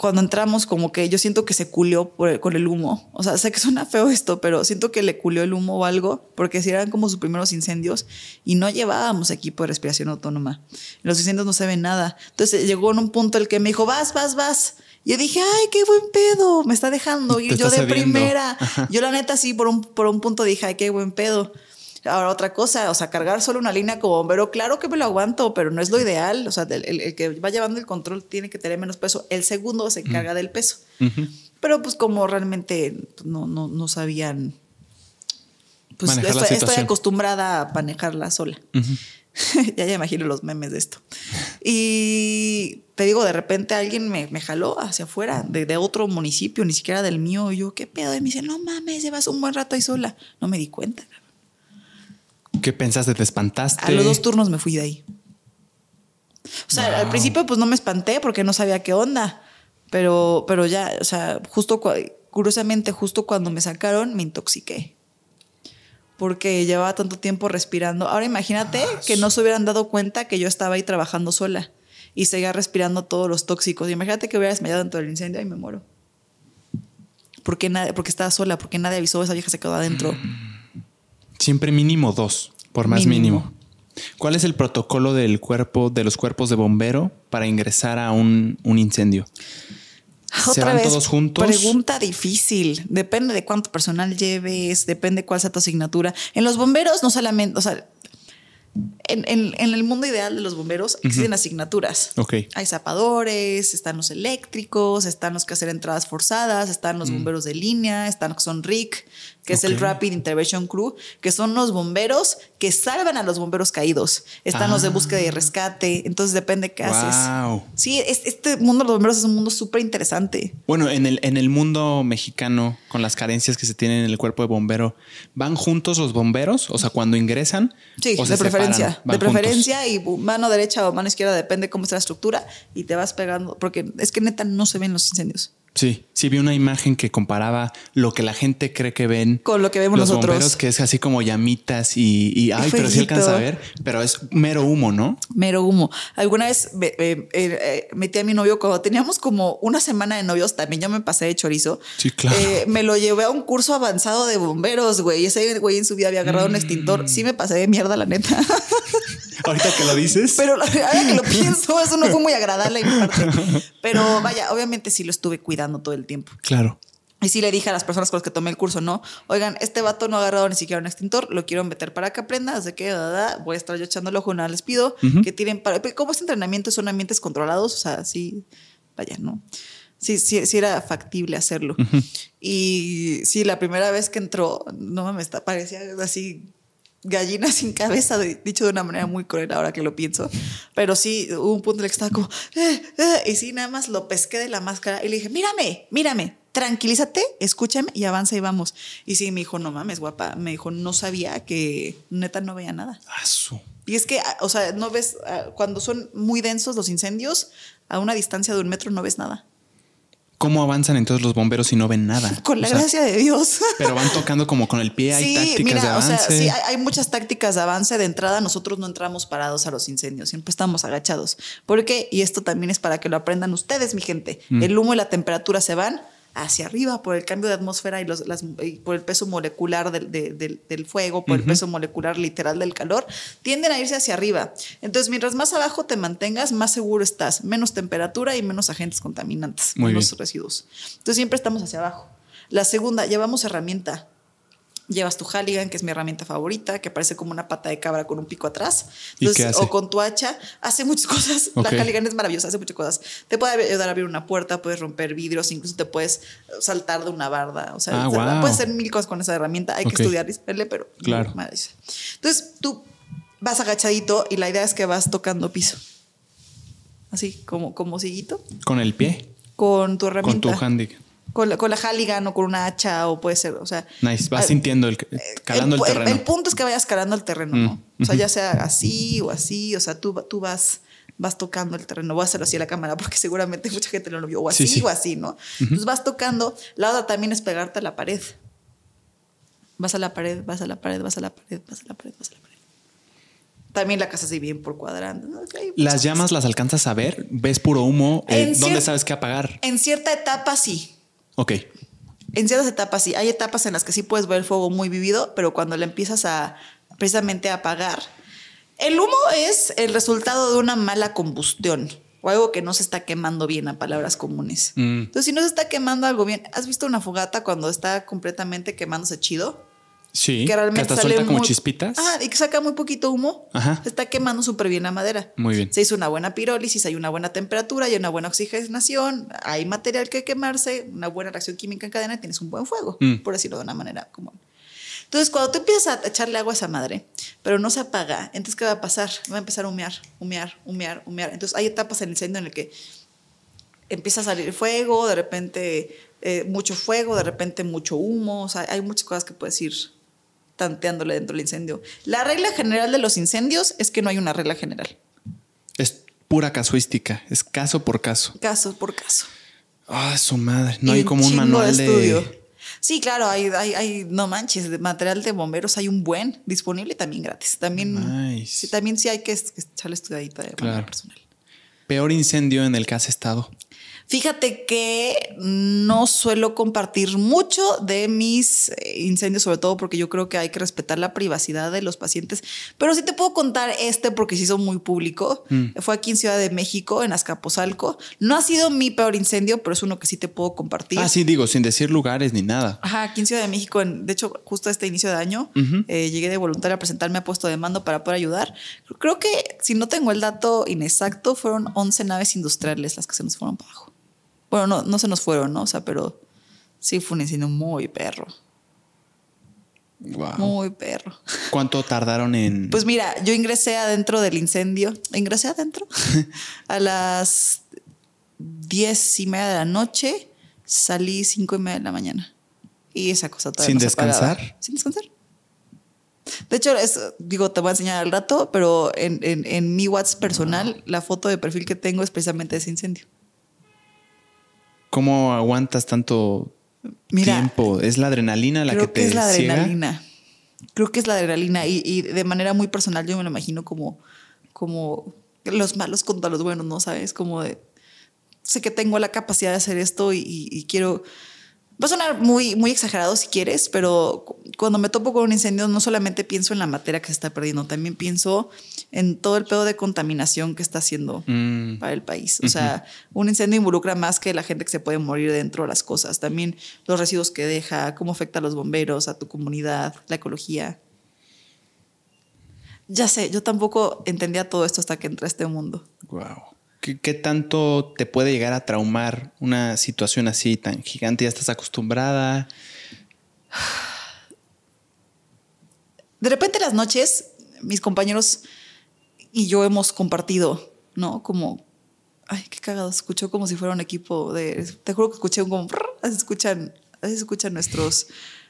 cuando entramos, como que yo siento que se culió con el humo. O sea, sé que suena feo esto, pero siento que le culió el humo o algo, porque si eran como sus primeros incendios y no llevábamos equipo de respiración autónoma. Los incendios no se ve nada. Entonces llegó en un punto el que me dijo, vas, vas, vas. Y yo dije, ay, qué buen pedo, me está dejando [laughs] ir yo de primera. Yo la neta sí, por un, por un punto dije, ay, qué buen pedo. Ahora otra cosa, o sea, cargar solo una línea como bombero, claro que me lo aguanto, pero no es lo ideal. O sea, el, que va llevando el control tiene que tener menos peso. El segundo se encarga del peso. Pero pues como realmente no, no, no sabían, pues estoy, acostumbrada a manejarla sola. [laughs] ya ya imagino los memes de esto. Y te digo, de repente alguien me, me jaló hacia afuera de, de, otro municipio, ni siquiera del mío. Y yo, ¿qué pedo? Y me dice, no mames, llevas un buen rato ahí sola. No me di cuenta. ¿Qué pensaste? ¿Te espantaste? A los dos turnos me fui de ahí. O sea, al principio pues no me espanté porque no sabía qué onda. Pero, pero ya, o sea, justo, curiosamente, justo cuando me sacaron, me intoxiqué porque llevaba tanto tiempo respirando. Ahora imagínate ah, que no se hubieran dado cuenta que yo estaba ahí trabajando sola y seguía respirando todos los tóxicos. Imagínate que hubiera desmayado dentro del incendio y me muero. Porque, nadie, porque estaba sola, porque nadie avisó, esa vieja se quedó adentro. Siempre mínimo dos, por más mínimo. ¿Cuál es el protocolo del cuerpo, de los cuerpos de bombero para ingresar a un, un incendio? Otra vez, todos juntos? Pregunta difícil. Depende de cuánto personal lleves, depende cuál sea tu asignatura. En los bomberos no solamente, o sea, en, el mundo ideal de los bomberos existen asignaturas. Hay zapadores, están los eléctricos, están los que hacen entradas forzadas, están los mm. bomberos de línea, están los que son RIC, que es el Rapid Intervention Crew, que son los bomberos que salvan a los bomberos caídos. Están los de búsqueda y ah. rescate. Entonces depende qué haces. Sí, este mundo de los bomberos es un mundo súper interesante. Bueno, en el, en el mundo mexicano, con las carencias que se tienen en el cuerpo de bombero, ¿van juntos los bomberos? O sea, cuando ingresan. Sí, de preferencia. De preferencia y mano derecha o mano izquierda, depende cómo está la estructura y te vas pegando, porque es que neta no se ven los incendios. Sí, sí vi una imagen que comparaba lo que la gente cree que ven con lo que vemos los nosotros. Bomberos, que es así como llamitas y, y ay, pero sí alcanza a ver, pero es mero humo, ¿no? Mero humo. Alguna vez eh, eh, metí a mi novio cuando teníamos como una semana de novios, también yo me pasé de chorizo. Sí, claro. Eh, me lo llevé a un curso avanzado de bomberos, güey. Ese güey en su vida había agarrado un extintor. Sí me pasé de mierda, la neta. [laughs] Ahorita que lo dices. Pero ahora que lo pienso, eso no fue muy agradable en parte. Pero vaya, obviamente sí lo estuve cuidando todo el tiempo. Claro. Y sí le dije a las personas con las que tomé el curso, no, oigan, este vato no ha agarrado ni siquiera un extintor, lo quiero meter para que aprenda, así que voy a estar yo echando el ojo, nada les pido que tiren para... Como este entrenamiento son ambientes controlados, o sea, sí, vaya, ¿no? Sí, sí, sí era factible hacerlo. Y sí, la primera vez que entró, no me está, parecía así gallina [laughs] sin cabeza, dicho de una manera muy cruel ahora que lo pienso. Pero sí, hubo un punto en el que estaba como, eh, eh", y sí, nada más lo pesqué de la máscara y le dije, mírame, mírame, tranquilízate, escúchame y avanza y vamos. Y sí, me dijo, no mames, guapa. Me dijo, no sabía que neta no veía nada. Y es que, o sea, no ves, ah, cuando son muy densos los incendios, a una distancia de un metro no ves nada. ¿Cómo avanzan entonces los bomberos si no ven nada? [laughs] Con la gracia de Dios. [laughs] Pero van tocando como con el pie, hay tácticas de avance. O sea, sí, hay, muchas tácticas de avance. De entrada, nosotros no entramos parados a los incendios, siempre estamos agachados. ¿Por qué? Y esto también es para que lo aprendan ustedes, mi gente. Mm. El humo y la temperatura se van hacia arriba por el cambio de atmósfera y, los, las, por el peso molecular del, del, fuego, por el peso molecular literal del calor, tienden a irse hacia arriba. Entonces, mientras más abajo te mantengas, más seguro estás, menos temperatura y menos agentes contaminantes, menos residuos. Entonces, siempre estamos hacia abajo. La segunda, llevamos herramienta llevas tu Halligan, que es mi herramienta favorita, que parece como una pata de cabra con un pico atrás. O con tu hacha, hace muchas cosas. La Halligan es maravillosa, hace muchas cosas. Te puede ayudar a abrir una puerta, puedes romper vidrios, incluso te puedes saltar de una barda. O sea, ah, puedes hacer mil cosas con esa herramienta. Hay que estudiar y pero claro. Entonces tú vas agachadito y la idea es que vas tocando piso. Así, como, como siguito. ¿Con el pie? Con tu herramienta. Con tu Handicap con la, con la Halligan o con una hacha o puede ser, o sea. Nice, vas sintiendo, el, calando el, terreno. El, punto es que vayas calando el terreno, ¿no? Mm, o sea, ya sea así o así, o sea, tú, tú vas, vas tocando el terreno. Voy a hacerlo así a la cámara porque seguramente mucha gente lo vio, o así o así, ¿no? Entonces vas tocando. La otra también es pegarte a la pared. Vas a la pared, vas a la pared, vas a la pared, vas a la pared, vas a la pared. También la casa se bien por cuadrando. ¿Las llamas las alcanzas a ver? ¿Ves puro humo? Eh, ¿Dónde sabes qué apagar? En cierta etapa sí. Ok. En ciertas etapas sí. Hay etapas en las que sí puedes ver el fuego muy vivido, pero cuando le empiezas a precisamente a apagar, el humo es el resultado de una mala combustión o algo que no se está quemando bien a palabras comunes. Mm. Entonces, si no se está quemando algo bien, ¿has visto una fogata cuando está completamente quemándose chido? Sí, que realmente que suelta como chispitas. Ah, y que saca muy poquito humo. Ajá. está quemando súper bien la madera. Muy bien. Se hizo una buena pirólisis, hay una buena temperatura, hay una buena oxigenación, hay material que quemarse, una buena reacción química en cadena y tienes un buen fuego, mm. por decirlo de una manera común. Entonces, cuando tú empiezas a echarle agua a esa madre, pero no se apaga, entonces, ¿qué va a pasar? Va a empezar a humear, humear, humear, humear. Entonces, hay etapas en el incendio en el que empieza a salir fuego, de repente eh, mucho fuego, de repente mucho humo, o sea, hay muchas cosas que puedes ir tanteándole dentro del incendio. La regla general de los incendios es que no hay una regla general. Es pura casuística, es caso por caso. Caso por caso. Ah, su madre, no hay como un manual de. Sí, claro, hay, hay, no manches, de material de bomberos hay un buen disponible también gratis. También, sí, también sí hay que, echarle estudiadita de claro. personal. Peor incendio en el que has estado. Fíjate que no suelo compartir mucho de mis eh, incendios, sobre todo porque yo creo que hay que respetar la privacidad de los pacientes. Pero sí te puedo contar este porque se hizo muy público. Mm. Fue aquí en Ciudad de México, en Azcapotzalco. No ha sido mi peor incendio, pero es uno que sí te puedo compartir. Ah, sí, digo, sin decir lugares ni nada. Ajá, aquí en Ciudad de México, de hecho, justo a este inicio de año, eh, llegué de voluntaria a presentarme a puesto de mando para poder ayudar. Creo que, si no tengo el dato inexacto, fueron 11 naves industriales las que se nos fueron para abajo. Bueno, no, no se nos fueron, ¿no? O sea, pero sí fue un incendio muy perro. Wow. Muy perro. ¿Cuánto tardaron en...? Pues mira, yo ingresé adentro del incendio. ¿Ingresé adentro? [laughs] a las diez y media de la noche. Salí cinco y media de la mañana. Y esa cosa todavía ¿Sin descansar? Sin descansar. De hecho, digo, te voy a enseñar al rato, pero en, en, mi WhatsApp personal, la foto de perfil que tengo es precisamente ese incendio. ¿Cómo aguantas tanto tiempo? ¿Es la adrenalina la que te que es la adrenalina. Creo que es la adrenalina y, de manera muy personal yo me lo imagino como, como los malos contra los buenos, ¿no? ¿Sabes? Como de, sé que tengo la capacidad de hacer esto y quiero Va a sonar muy, muy exagerado si quieres, pero cuando me topo con un incendio no solamente pienso en la materia que se está perdiendo, también pienso en todo el pedo de contaminación que está haciendo mm. para el país. O sea, un incendio involucra más que la gente que se puede morir dentro de las cosas, también los residuos que deja, cómo afecta a los bomberos, a tu comunidad, la ecología. Ya sé, yo tampoco entendía todo esto hasta que entré a este mundo. Wow. ¿Qué, tanto te puede llegar a traumar una situación así tan gigante? ¿Ya estás acostumbrada? De repente las noches, mis compañeros y yo hemos compartido, ¿no? Como, ay, qué cagado, escuchó como si fuera un equipo de, te juro que escuché un como, así escuchan, así escuchan nuestros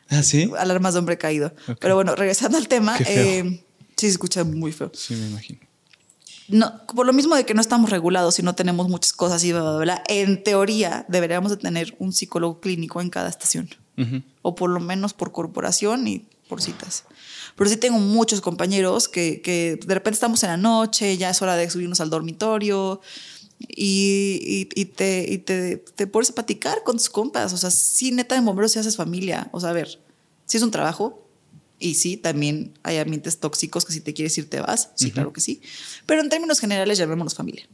¿Ah, alarmas de hombre caído. Pero bueno, regresando al tema, eh, sí se escucha muy feo. Sí, me imagino no, por lo mismo de que no estamos regulados y no tenemos muchas cosas y bla, bla, bla, en teoría deberíamos de tener un psicólogo clínico en cada estación. O por lo menos por corporación y por citas. Pero sí tengo muchos compañeros que, que, de repente estamos en la noche, ya es hora de subirnos al dormitorio y, y, te, y te, te pones a platicar con tus compas. O sea, sí, neta de bomberos si haces familia. O sea, a ver, si es un trabajo, y sí, también hay ambientes tóxicos que si te quieres ir te vas, sí, claro que sí. Pero en términos generales llamémonos familia.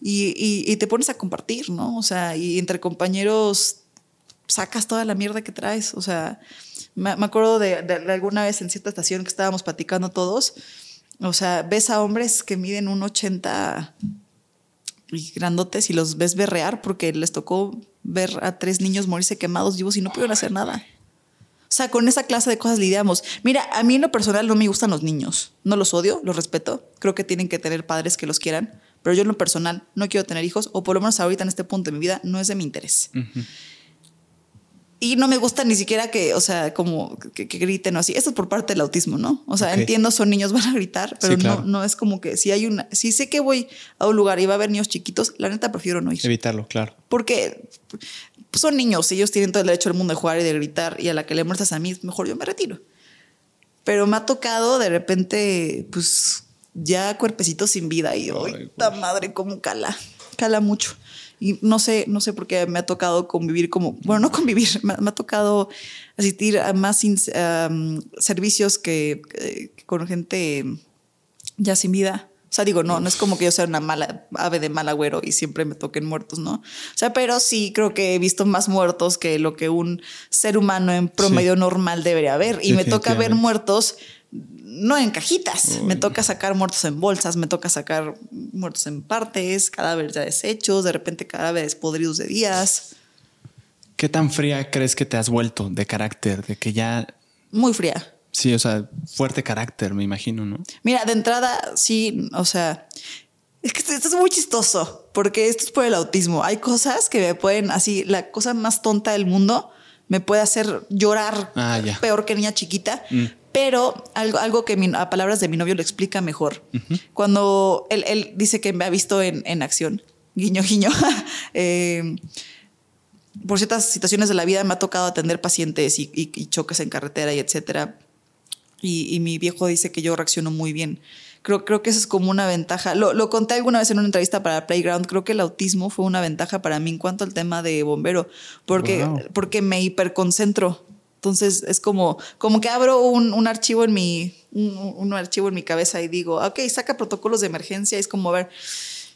y, y, te pones a compartir, ¿no? O sea, y entre compañeros sacas toda la mierda que traes. O sea, me, acuerdo de, alguna vez en cierta estación que estábamos platicando todos. O sea, ves a hombres que miden un 80 y grandotes y los ves berrear porque les tocó ver a tres niños morirse quemados vivos y no pudieron hacer nada. O sea, con esa clase de cosas lidiamos. Mira, a mí en lo personal no me gustan los niños. No los odio, los respeto. Creo que tienen que tener padres que los quieran. Pero yo en lo personal no quiero tener hijos, o por lo menos ahorita en este punto de mi vida no es de mi interés. Y no me gusta ni siquiera que, o sea, como que, griten o así. Esto es por parte del autismo, ¿no? O sea, entiendo, son niños, van a gritar, pero no, no es como que si hay una, si sé que voy a un lugar y va a haber niños chiquitos, la neta prefiero no ir. Evitarlo, claro. Porque pues son niños, ellos tienen todo el derecho del mundo de jugar y de gritar y a la que le muestras a mí, mejor yo me retiro. Pero me ha tocado de repente, pues ya cuerpecitos sin vida y hoy la madre, como cala, cala mucho. Y no sé, no sé por qué me ha tocado convivir como, bueno, no convivir, [laughs] me, ha tocado asistir a más servicios que, con gente ya sin vida, O sea, digo, no, no es como que yo sea una mala ave de mal agüero y siempre me toquen muertos, ¿no? O sea, pero sí creo que he visto más muertos que lo que un ser humano en promedio normal debería haber. Y me toca ver muertos no en cajitas. Me toca sacar muertos en bolsas, me toca sacar muertos en partes, cadáveres ya deshechos, de repente cadáveres podridos de días. ¿Qué tan fría crees que te has vuelto de carácter? De que ya. Muy fría. Sí, o sea, fuerte carácter, me imagino, ¿no? Mira, de entrada, sí, o sea, es que esto es muy chistoso, porque esto es por el autismo. Hay cosas que me pueden, así, la cosa más tonta del mundo me puede hacer llorar ah, peor que niña chiquita. Mm. Pero algo, algo que a palabras de mi novio lo explica mejor. Cuando él, dice que me ha visto en, acción, guiño, guiño. [laughs] Eh, por ciertas situaciones de la vida me ha tocado atender pacientes y, y choques en carretera y etcétera y, mi viejo dice que yo reacciono muy bien. Creo, creo que eso es como una ventaja. Lo, lo, conté alguna vez en una entrevista para Playground. Creo que el autismo fue una ventaja para mí en cuanto al tema de bombero, porque, porque me hiperconcentro. Entonces es como, como que abro un, un archivo en mi, un, un, archivo en mi cabeza y digo, ok, saca protocolos de emergencia. Es como, a ver,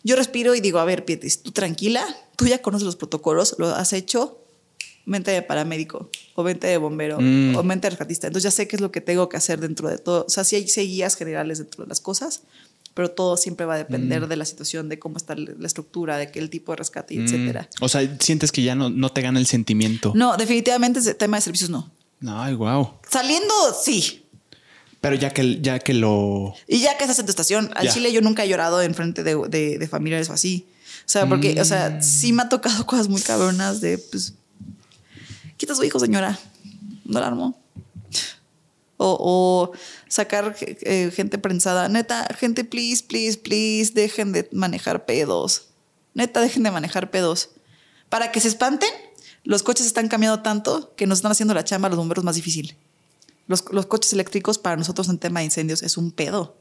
yo respiro y digo, a ver, Pietis, tú tranquila, tú ya conoces los protocolos, lo has hecho, mente de paramédico o mente de bombero mm. o mente de rescatista. Entonces ya sé qué es lo que tengo que hacer dentro de todo. O sea, sí hay, guías generales dentro de las cosas, pero todo siempre va a depender mm. de la situación, de cómo está la estructura, de qué el tipo de rescate, mm. etcétera. O sea, sientes que ya no, no te gana el sentimiento. No, definitivamente tema de servicios no. Ay, wow. Saliendo, sí. Pero ya que, ya que lo. Y ya que estás en tu estación, al Chile yo nunca he llorado en frente de, de, familiares o así. O sea, porque, o sea, sí me ha tocado [laughs] cosas muy cabronas de, pues, quita su hijo, señora. No la armó. O, sacar eh, gente prensada. Neta, gente, please, please, please, dejen de manejar pedos. Neta, dejen de manejar pedos. Para que se espanten, los coches están cambiando tanto que nos están haciendo la chamba a los bomberos más difícil. Los, los coches eléctricos para nosotros en tema de incendios es un pedo.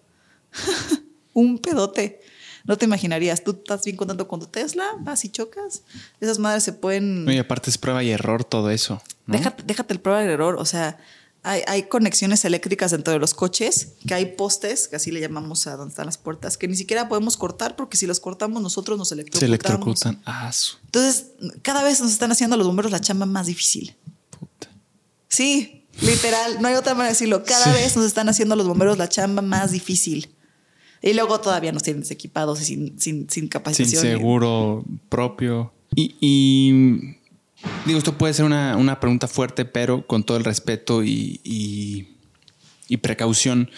[laughs] un pedote. No te imaginarías, tú estás bien contento con tu Tesla, vas y chocas. Esas madres se pueden. y aparte es prueba y error todo eso. Déjate, déjate el prueba y error. O sea, hay, conexiones eléctricas dentro de los coches, que hay postes, que así le llamamos a donde están las puertas, que ni siquiera podemos cortar porque si los cortamos nosotros nos electrocutamos. Se electrocutan. Ah, Entonces, cada vez nos están haciendo a los bomberos la chamba más difícil. Puta. Sí, literal, no hay otra manera de decirlo. Cada vez nos están haciendo a los bomberos la chamba más difícil. Y luego todavía nos tienen desequipados y sin, sin, sin capacitación. Sin seguro propio. Y, digo, esto puede ser una, pregunta fuerte, pero con todo el respeto y, y, precaución.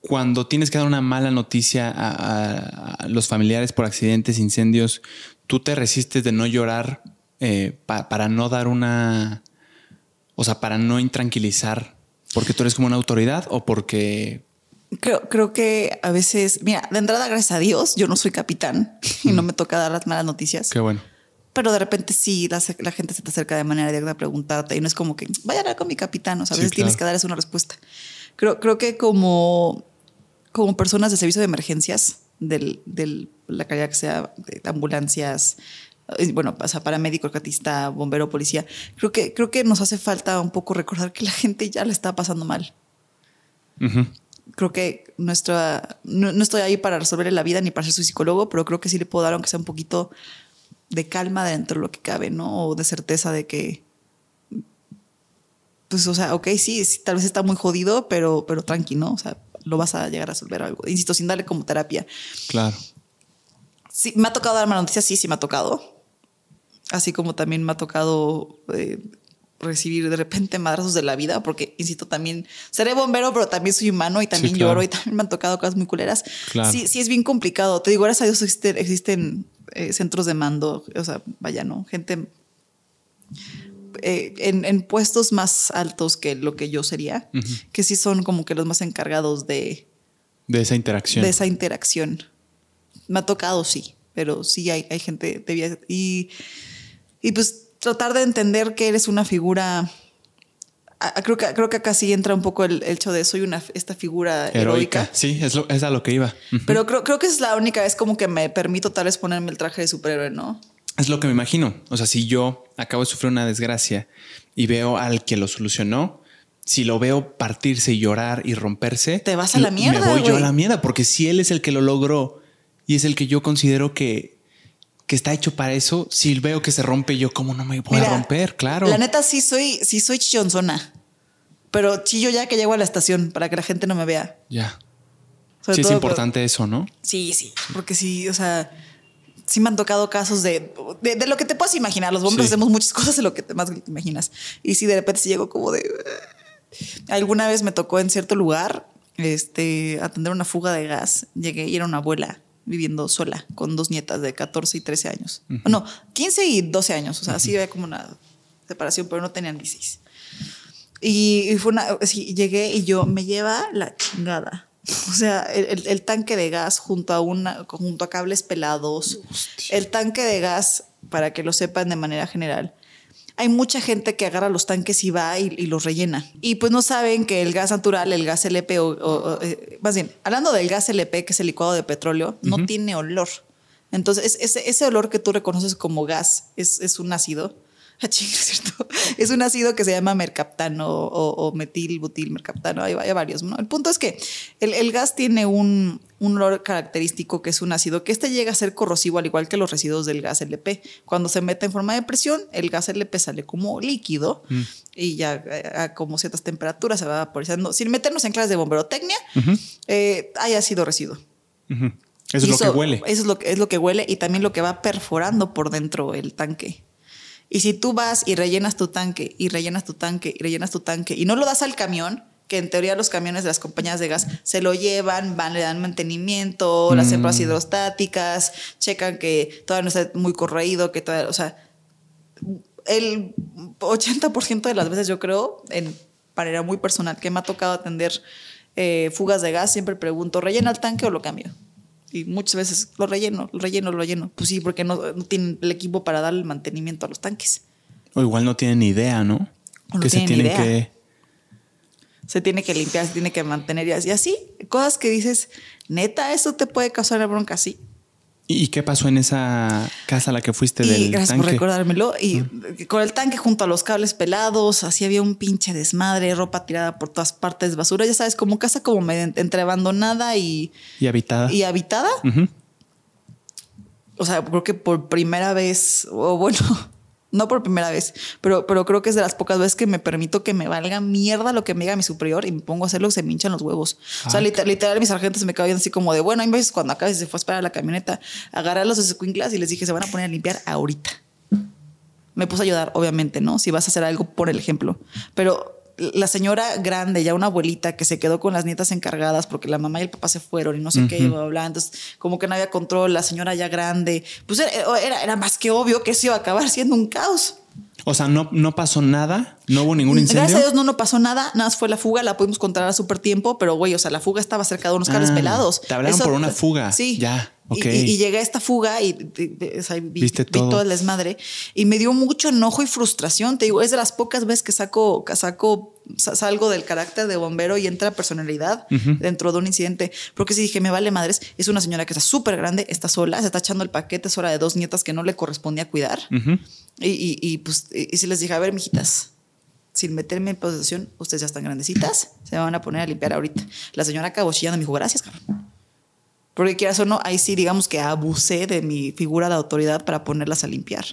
Cuando tienes que dar una mala noticia a, los familiares por accidentes, incendios, tú te resistes de no llorar eh, para no dar una. O sea, para no intranquilizar, porque tú eres como una autoridad o porque Creo, creo que a veces, mira, de entrada, gracias a Dios, yo no soy capitán [laughs] y no me toca dar las malas noticias. Qué bueno. Pero de repente sí, la, gente se te acerca de manera directa a preguntarte y no es como que vaya a hablar con mi capitán, o sea, a veces tienes que darles una respuesta. Creo, creo que como, como personas de servicio de emergencias, de del, la calidad que sea, de ambulancias, eh, bueno, pasa para médico, rescatista, bombero, policía, creo que, creo que nos hace falta un poco recordar que la gente ya le está pasando mal creo que nuestra, no, estoy ahí para resolverle la vida ni para ser su psicólogo, pero creo que sí le puedo dar, aunque sea un poquito de calma dentro de lo que cabe, ¿no? O de certeza de que, pues, o sea, ok, sí, tal vez está muy jodido, pero, pero tranqui, ¿no? O sea, lo vas a llegar a resolver algo. Insisto, sin darle como terapia. Claro. Sí, me ha tocado dar mala noticia, sí, sí me ha tocado. Así como también me ha tocado eh, recibir de repente madrazos de la vida, porque, insisto, también seré bombero, pero también soy humano y también lloro y también me han tocado cosas muy culeras. Sí, sí es bien complicado. Te digo, gracias a Dios existen, existen eh, centros de mando, o sea, vaya, ¿no? Gente eh, en, puestos más altos que lo que yo sería, que sí son como que los más encargados de... De esa interacción. De esa interacción. Me ha tocado, sí, pero sí hay, hay gente de y, y pues tratar de entender que eres una figura. Creo que, creo que acá sí entra un poco el, hecho de soy una esta figura heroica. Sí, es, es, a lo que iba. Pero creo, creo que es la única vez como que me permito tal vez ponerme el traje de superhéroe, ¿no? Es lo que me imagino. O sea, si yo acabo de sufrir una desgracia y veo al que lo solucionó, si lo veo partirse y llorar y romperse, te vas a la mierda. Me voy yo a la mierda, porque si él es el que lo logró y es el que yo considero que, que está hecho para eso, si veo que se rompe, yo como no me voy a romper, claro. La neta sí soy, sí soy chillonzona, pero chillo ya que llego a la estación para que la gente no me vea. Ya. sí es importante eso, ¿no? Sí, sí, porque sí, o sea, sí me han tocado casos de, de, lo que te puedas imaginar. Los bomberos hacemos muchas [laughs] cosas de lo que te más te imaginas. Y si de repente se llego como de... Alguna vez me tocó en cierto lugar este, atender una fuga de gas. Llegué y era una abuela viviendo sola con dos nietas de 14 y 13 años. No, 15 y 12 años. O sea, así había como una separación, pero no tenían 16. Y, fue una, llegué y yo me lleva la chingada. O sea, el, tanque de gas junto a, una, junto a cables pelados. El tanque de gas, para que lo sepan de manera general, hay mucha gente que agarra los tanques y va y, los rellena. Y pues no saben que el gas natural, el gas LP, o, eh, más bien, hablando del gas LP, que es el licuado de petróleo, no tiene olor. Entonces, ese, ese, olor que tú reconoces como gas es, es un ácido [laughs] Ah, es cierto. Es un ácido que se llama mercaptano o, metil, butil, mercaptano. Hay, varios. El punto es que el, gas tiene un, olor característico que es un ácido que este llega a ser corrosivo al igual que los residuos del gas LP. Cuando se mete en forma de presión, el gas LP sale como líquido mm. y ya a, como ciertas temperaturas se va vaporizando. Sin meternos en clases de bomberotecnia, eh, haya sido residuo. Eso es lo que huele. Eso es lo, es lo que huele y también lo que va perforando por dentro el tanque. Y si tú vas y rellenas tu tanque y rellenas tu tanque y rellenas tu tanque y no lo das al camión, que en teoría los camiones de las compañías de gas se lo llevan, van, le dan mantenimiento, las hembras mm. hidrostáticas, checan que todavía no está muy corroído, que todavía, o sea, el 80% de las veces yo creo, en manera muy personal, que me ha tocado atender eh, fugas de gas, siempre pregunto, ¿rellena el tanque o lo cambio? Y muchas veces lo relleno, lo relleno, lo relleno. Pues sí, porque no, tienen el equipo para dar el mantenimiento a los tanques. O igual no tienen idea, ¿no? que se tienen que. Se tiene que limpiar, se tiene que mantener y así. Cosas que dices, neta, eso te puede causar la bronca, sí. ¿Y qué pasó en esa casa a la que fuiste del gracias por recordármelo. Y con el tanque junto a los cables pelados, así había un pinche desmadre, ropa tirada por todas partes, basura. Ya sabes, como casa como entre abandonada y... Y habitada. Y habitada. O sea, creo que por primera vez, o bueno, no por primera vez, pero, pero creo que es de las pocas veces que me permito que me valga mierda lo que me diga mi superior y me pongo a hacer lo que se me hinchan los huevos. o sea, literal, literal, mis sargentos se me quedan así como de, bueno, hay veces cuando acá se fue a esperar a la camioneta, agarré a los escuinclas y les dije, se van a poner a limpiar ahorita. Me puse a ayudar, obviamente, ¿no? Si vas a hacer algo, por el ejemplo. Pero la señora grande, ya una abuelita que se quedó con las nietas encargadas porque la mamá y el papá se fueron y no sé qué, bla, Entonces, como que no había control, la señora ya grande, pues era, era, más que obvio que eso iba a acabar siendo un caos. O sea, no, no pasó nada, no hubo ningún incendio. Gracias a Dios no, no pasó nada, nada más fue la fuga, la pudimos controlar a súper tiempo, pero güey, o sea, la fuga estaba cerca de unos cables ah, pelados. Te hablaron por una fuga. Sí. Ya. Y, llegué a esta fuga y, vi, todo? el desmadre y me dio mucho enojo y frustración. Te digo, es de las pocas veces que saco, saco salgo del carácter de bombero y entra personalidad dentro de un incidente. Porque si dije, me vale madres, es una señora que está súper grande, está sola, se está echando el paquete, es hora de dos nietas que no le correspondía cuidar. y, y, pues, y, si les dije, a ver, mijitas, sin meterme en posesión, ustedes ya están grandecitas, se van a poner a limpiar ahorita. La señora acabó chillando me dijo, gracias, cabrón. Porque quieras o no, ahí sí, digamos que abusé de mi figura de autoridad para ponerlas a limpiar.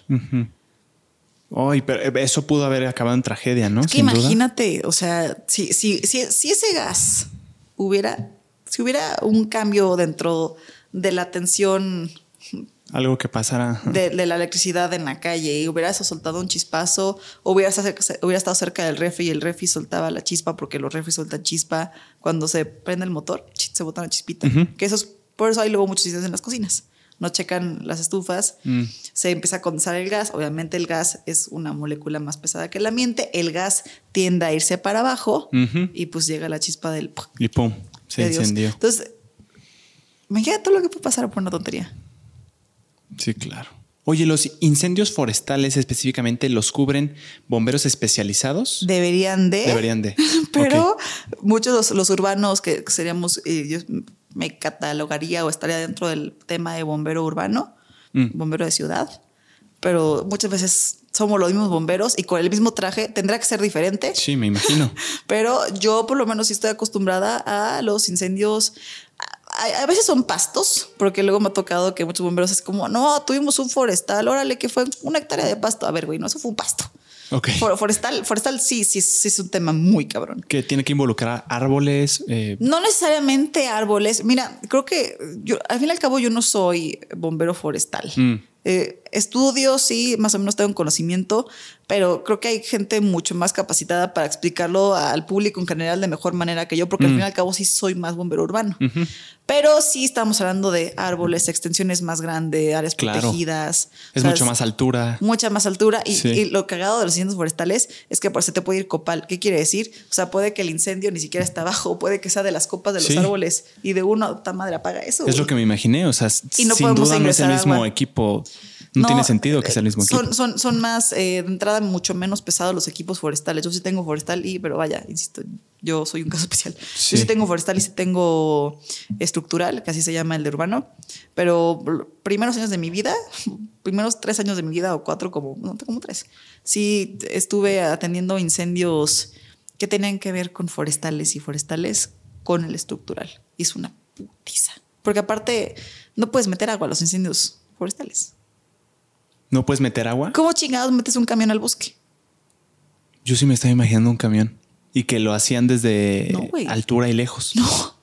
Ay, pero eso pudo haber acabado en tragedia, ¿no? Es que imagínate, o sea, si, si, si, si, ese gas hubiera, si hubiera un cambio dentro de la tensión. Algo que pasara. De, la electricidad en la calle y hubiera soltado un chispazo, o hubiera, estado cerca del refri y el refri soltaba la chispa porque los refri sueltan chispa cuando se prende el motor, se bota una chispita. Que eso es por eso hay luego muchos incendios en las cocinas. No checan las estufas, mm. se empieza a condensar el gas. Obviamente, el gas es una molécula más pesada que el ambiente. El gas tiende a irse para abajo y pues llega la chispa del. Y pum, se incendió. Entonces, imagínate todo lo que puede pasar por una tontería. Sí, claro. Oye, ¿los incendios forestales específicamente los cubren bomberos especializados? Deberían de. Deberían de. [laughs] Pero muchos los, los urbanos que seríamos, eh, me catalogaría o estaría dentro del tema de bombero urbano, mm. bombero de ciudad, pero muchas veces somos los mismos bomberos y con el mismo traje tendrá que ser diferente. Sí, me imagino. [laughs] Pero yo por lo menos sí estoy acostumbrada a los incendios. A, veces son pastos, porque luego me ha tocado que muchos bomberos es como, no, tuvimos un forestal, órale, que fue una hectárea de pasto. A ver, güey, no, eso fue un pasto. Okay. forestal, forestal sí, sí, sí es un tema muy cabrón. Que tiene que involucrar árboles. Eh, no necesariamente árboles. Mira, creo que yo, al fin y al cabo, yo no soy bombero forestal. Mm. Eh, estudio, sí, más o menos tengo un conocimiento, pero creo que hay gente mucho más capacitada para explicarlo al público en general de mejor manera que yo, porque al fin y al cabo sí soy más bombero urbano. Pero sí estamos hablando de árboles, extensiones más grandes, áreas protegidas. Es mucho más altura. Mucha más altura. Y, lo cagado de los incendios forestales es que por se te puede ir copal. ¿Qué quiere decir? O sea, puede que el incendio ni siquiera está abajo, puede que sea de las copas de los árboles y de uno, ta madre apaga eso. Es lo que me imaginé. O sea, sin duda no es el mismo equipo no, tiene sentido que sea el mismo equipo. Son, son, son más, eh, de entrada, mucho menos pesados los equipos forestales. Yo sí tengo forestal y, pero vaya, insisto, yo soy un caso [laughs] especial. Yo sí tengo forestal y sí tengo estructural, que así se llama el de urbano. Pero primeros años de mi vida, [laughs] primeros tres años de mi vida o cuatro, como, no, como tres, sí estuve atendiendo incendios que tenían que ver con forestales y forestales con el estructural. Y es una putiza. Porque aparte, no puedes meter agua a los incendios forestales. ¿No puedes meter agua? ¿Cómo chingados metes un camión al bosque? Yo sí me estaba imaginando un camión y que lo hacían desde altura y lejos. No.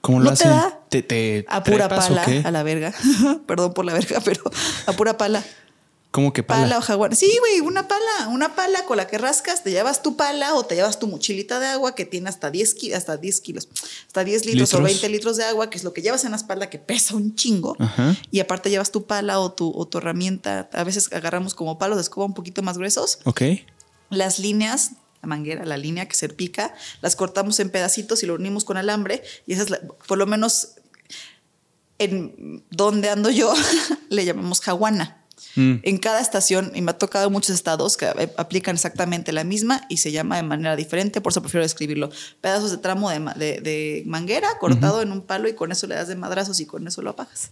¿Cómo lo hacen? Te, te a pura pala, a la verga. [laughs] Perdón por la verga, pero a pura pala. ¿Cómo que pala? Pala o jaguar. Sí, güey, una pala, una pala con la que rascas, te llevas tu pala o te llevas tu mochilita de agua que tiene hasta 10, hasta 10 kilos, hasta 10 litros, o 20 litros de agua, que es lo que llevas en la espalda que pesa un chingo. Y aparte llevas tu pala o tu, o tu herramienta. A veces agarramos como palos de escoba un poquito más gruesos. Ok. Las líneas la manguera, la línea que se pica, las cortamos en pedacitos y lo unimos con alambre y esa es por lo menos en donde ando yo [laughs] le llamamos jaguana. Mm. En cada estación, y me ha tocado muchos estados que aplican exactamente la misma y se llama de manera diferente, por eso prefiero describirlo. Pedazos de tramo de, manguera cortado en un palo y con eso le das de madrazos y con eso lo apagas.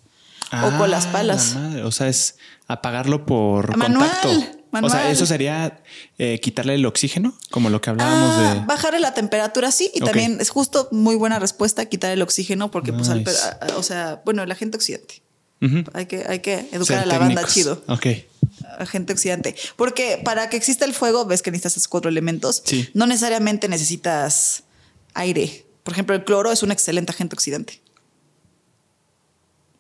o con las ah, palas. O sea, es apagarlo por contacto. O sea, eso sería eh, quitarle el oxígeno, como lo que hablábamos ah, de. Bajarle la temperatura, sí. Y también es justo muy buena respuesta quitar el oxígeno, porque, pues, o sea, bueno, la hay, que, hay que educar a la banda chido. Ok. Agente oxidante. Porque para que exista el fuego, ves que necesitas esos cuatro elementos. No necesariamente necesitas aire. Por ejemplo, el cloro es un excelente agente oxidante.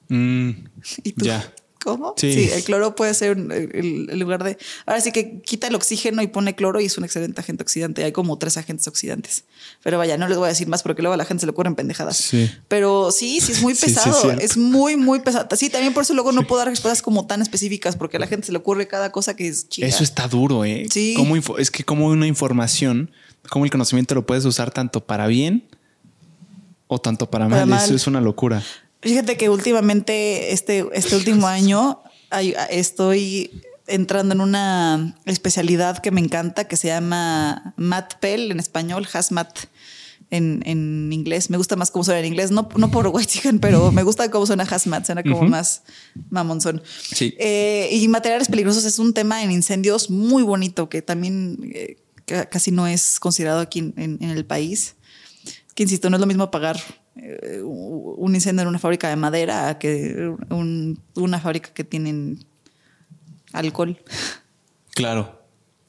Mm, [laughs] ¿Y tú? Ya. ¿Cómo? Sí. el cloro puede ser el, lugar de. Ahora sí que quita el oxígeno y pone cloro y es un excelente agente oxidante. Hay como tres agentes oxidantes. Pero vaya, no les voy a decir más porque luego a la gente se le ocurren pendejadas. Sí. Pero sí, sí es muy [laughs] pesado. es, muy, muy pesado. Sí, también por eso luego no puedo dar respuestas como tan específicas porque a la gente se le ocurre cada cosa que es chida. Eso está duro, ¿eh? Sí. es que como una información, como el conocimiento lo puedes usar tanto para bien o tanto para, mal. Eso es una locura. Fíjate que últimamente, este, este último año, estoy entrando en una especialidad que me encanta, que se llama MatPel en español, Hazmat en, en inglés. Me gusta más cómo suena en inglés, no, no por white pero me gusta cómo suena Hazmat, suena como más mamonzón. Sí. Eh, y materiales peligrosos es un tema en incendios muy bonito, que también eh, casi no es considerado aquí en, en el país. Que insisto, no es lo mismo pagar un incendio en una fábrica de madera que una fábrica que tienen alcohol. Claro.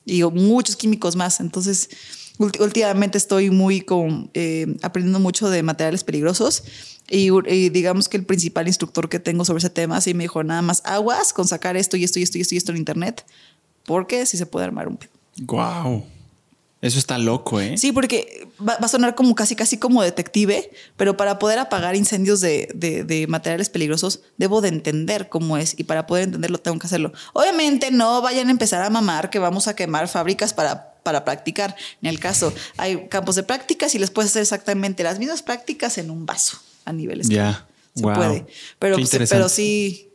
Y muchos químicos más. Entonces, últimamente estoy muy con, eh, aprendiendo mucho de materiales peligrosos. Y, digamos que el principal instructor que tengo sobre ese tema sí me dijo nada más aguas con sacar esto y esto y esto y esto y esto en internet, porque si se puede armar un pedo. Wow. Eso está loco, ¿eh? Sí, porque va, a sonar como casi, casi como detective, pero para poder apagar incendios de, de, materiales peligrosos, debo de entender cómo es y para poder entenderlo tengo que hacerlo. Obviamente no vayan a empezar a mamar que vamos a quemar fábricas para, para practicar. En el caso, hay campos de prácticas y les puedes hacer exactamente las mismas prácticas en un vaso a niveles. Ya. Se puede. Pero, pero sí,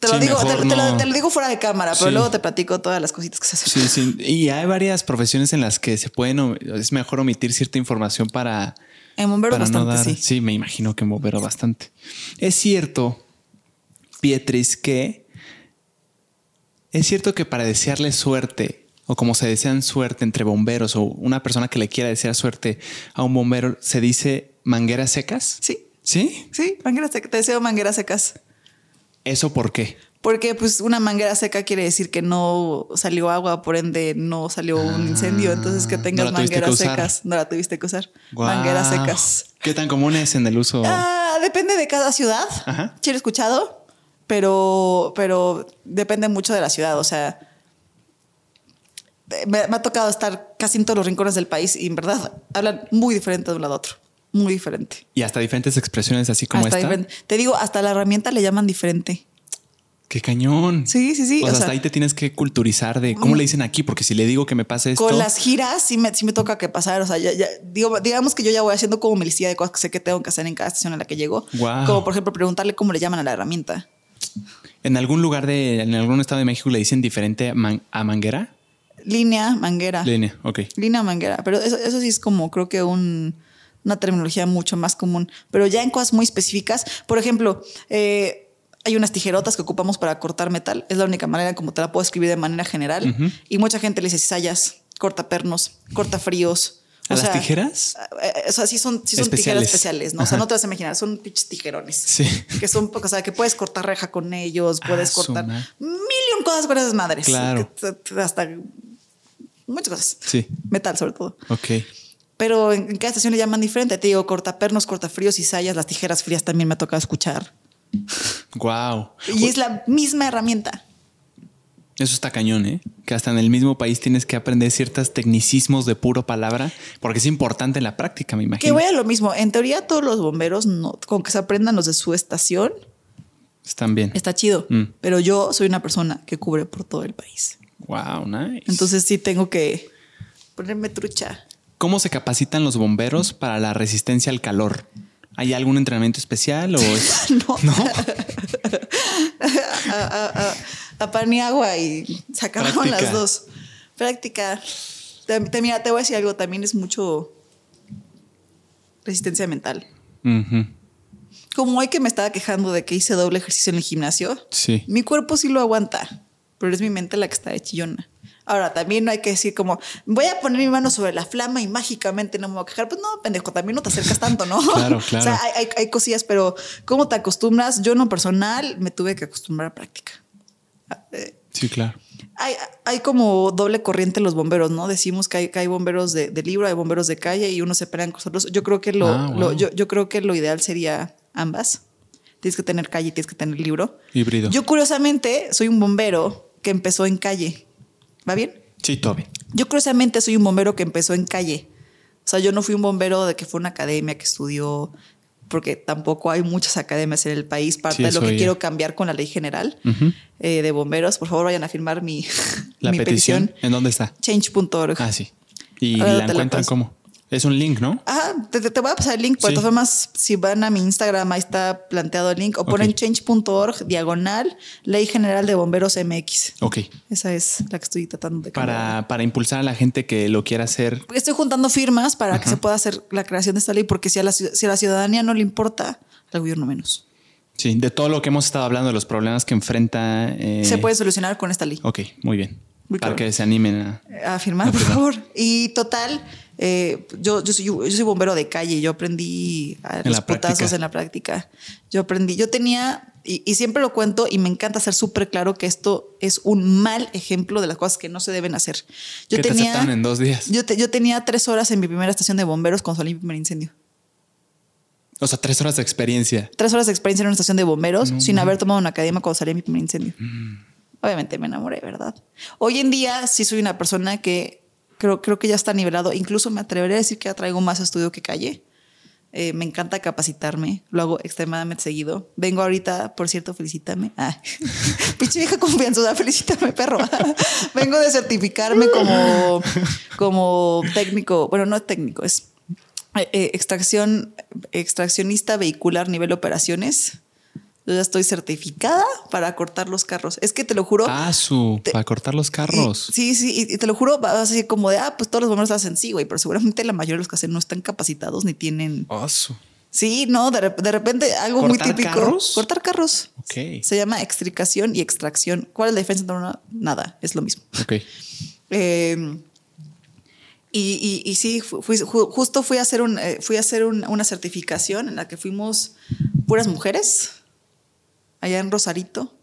te lo, digo, te, lo, digo fuera de cámara, pero luego te platico todas las cositas que se hacen. Sí, sí. [laughs] Y hay varias profesiones en las que se pueden, es mejor omitir cierta información para. En bombero bastante, sí. Sí, me imagino que en bombero bastante. Es cierto, Pietris, que Es cierto que para desearle suerte, o como se desean suerte entre bomberos, o una persona que le quiera desear suerte a un bombero, se dice mangueras secas. Sí. ¿Sí? Sí, mangueras secas. Te deseo mangueras secas. ¿Eso por qué? Porque pues una manguera seca quiere decir que no salió agua, por ende no salió un incendio. Entonces que tengas mangueras secas. No la tuviste que usar. Mangueras secas. ¿Qué tan común es en el uso? Ah, depende de cada ciudad. Ajá. he escuchado, pero, pero depende mucho de la ciudad. O sea, me, ha tocado estar casi en todos los rincones del país y en verdad hablan muy diferente de un lado a otro. Muy diferente. Y hasta diferentes expresiones así como esta. Te digo, hasta la herramienta le llaman diferente. Qué cañón. Sí, sí, sí. O, sea, hasta ahí te tienes que culturizar de cómo le dicen aquí, porque si le digo que me pase esto. Con las giras sí me, sí me toca que pasar. O sea, ya, digo, digamos que yo ya voy haciendo como mi de cosas que sé que tengo que hacer en cada estación a la que llego. Como por ejemplo preguntarle cómo le llaman a la herramienta. ¿En algún lugar de, en algún estado de México le dicen diferente a manguera? Línea, manguera. Línea, ok. Línea, manguera. Pero eso, eso sí es como, creo que un, una terminología mucho más común. Pero ya en cosas muy específicas, por ejemplo, eh, hay unas tijerotas que ocupamos para cortar metal. Es la única manera como te la puedo escribir de manera general. Y mucha gente le dice cizallas, corta pernos, corta fríos. ¿A las tijeras? Eh, eh, o sea, sí son, sí son tijeras especiales, ¿no? O sea, no te vas a imaginar, son pinches tijerones. Sí. Que son, o sea, que puedes cortar reja con ellos, puedes ah, cortar mil cosas con esas madres. Claro. hasta muchas cosas. Sí. Metal, sobre todo. Ok. Pero en, cada estación le llaman diferente. Te digo, cortapernos, cortafríos y sayas, las tijeras frías también me ha tocado escuchar. Wow. Y es la misma herramienta. Eso está cañón, ¿eh? Que hasta en el mismo país tienes que aprender ciertos tecnicismos de puro palabra, porque es importante en la práctica, me imagino. Que voy a lo mismo. En teoría, todos los bomberos, no, con que se aprendan los de su estación, están bien. Está chido. Mm. Pero yo soy una persona que cubre por todo el país. Wow, nice. Entonces sí tengo que ponerme trucha. ¿Cómo se capacitan los bomberos para la resistencia al calor? ¿Hay algún entrenamiento especial o [laughs] no? ¿No? [laughs] a, pan y agua y se acabaron las dos. Práctica. Te, mira, te voy a decir algo, también es mucho resistencia mental. Como hoy que me estaba quejando de que hice doble ejercicio en el gimnasio, sí. mi cuerpo sí lo aguanta, pero es mi mente la que está de chillona. Ahora, también no hay que decir como, voy a poner mi mano sobre la flama y mágicamente no me voy a quejar. Pues no, pendejo, también no te acercas tanto, ¿no? [laughs] claro, claro. [laughs] O sea, hay, hay, cosillas, pero ¿cómo te acostumbras? Yo en lo personal me tuve que acostumbrar a práctica. Sí, claro. Hay, hay como doble corriente los bomberos, ¿no? Decimos que hay, que hay bomberos de, libro, hay bomberos de calle y uno se pelean con nosotros. Yo creo que lo, ah, lo yo, yo creo que lo ideal sería ambas. Tienes que tener calle y tienes que tener libro. Híbrido. Yo curiosamente soy un bombero que empezó en calle. ¿Va bien? Sí, todo bien. Yo curiosamente soy un bombero que empezó en calle. O sea, yo no fui un bombero de que fue una academia que estudió, porque tampoco hay muchas academias en el país. Parte de lo que quiero cambiar con la ley general eh, de bomberos. Por favor, vayan a firmar mi, [laughs] ¿La petición. ¿En dónde está? Change.org. Ah, sí. ¿Y la encuentran cómo? Es un link, ¿no? Ajá, te, voy a pasar el link. Por todas formas, si van a mi Instagram, ahí está planteado el link. O ponen change.org, diagonal, Ley General de Bomberos MX. Ok. Esa es la que estoy tratando de para, para impulsar a la gente que lo quiera hacer. Estoy juntando firmas para que se pueda hacer la creación de esta ley, porque si a la, si a la ciudadanía no le importa, al gobierno menos. Sí, de todo lo que hemos estado hablando, de los problemas que enfrenta. Eh, se puede solucionar con esta ley. Ok, muy bien. para que se animen a, a firmar, por favor. Y total, eh, yo, yo, soy, yo soy bombero de calle, yo aprendí a los putazos en la práctica. Yo aprendí, yo tenía, y, siempre lo cuento y me encanta ser súper claro que esto es un mal ejemplo de las cosas que no se deben hacer. Yo tenía, en dos días? Yo, yo tenía tres horas en mi primera estación de bomberos cuando salí mi primer incendio. O sea, tres horas de experiencia. Tres horas de experiencia en una estación de bomberos sin haber tomado una academia cuando salí mi primer incendio. Mm. Obviamente me enamoré, ¿verdad? Hoy en día sí soy una persona que creo, creo que ya está nivelado. Incluso me atrevería a decir que ya traigo más estudio que calle. Eh, me encanta capacitarme, lo hago extremadamente seguido. Vengo ahorita, por cierto, felicítame. Ah, [laughs] pinche vieja confianzuda, felicítame, perro. [laughs] Vengo de certificarme como, como técnico, bueno, no técnico, es eh, eh, extracción, extraccionista vehicular nivel operaciones yo ya estoy certificada para cortar los carros. Es que te lo juro. Ah, su, para cortar los carros. sí, sí, y, te lo juro, vas a decir como de, ah, pues todos los bomberos hacen sí, güey, pero seguramente la mayoría de los que hacen no están capacitados ni tienen. Ah, su. Sí, no, de, repente algo muy típico. Carros? Cortar carros. Ok. Se llama extricación y extracción. ¿Cuál es la diferencia entre una? Nada, es lo mismo. Ok. [laughs] Eh, y, y, sí, justo fui a hacer, un, eh, fui a hacer una certificación en la que fuimos puras mujeres, allá en Rosarito.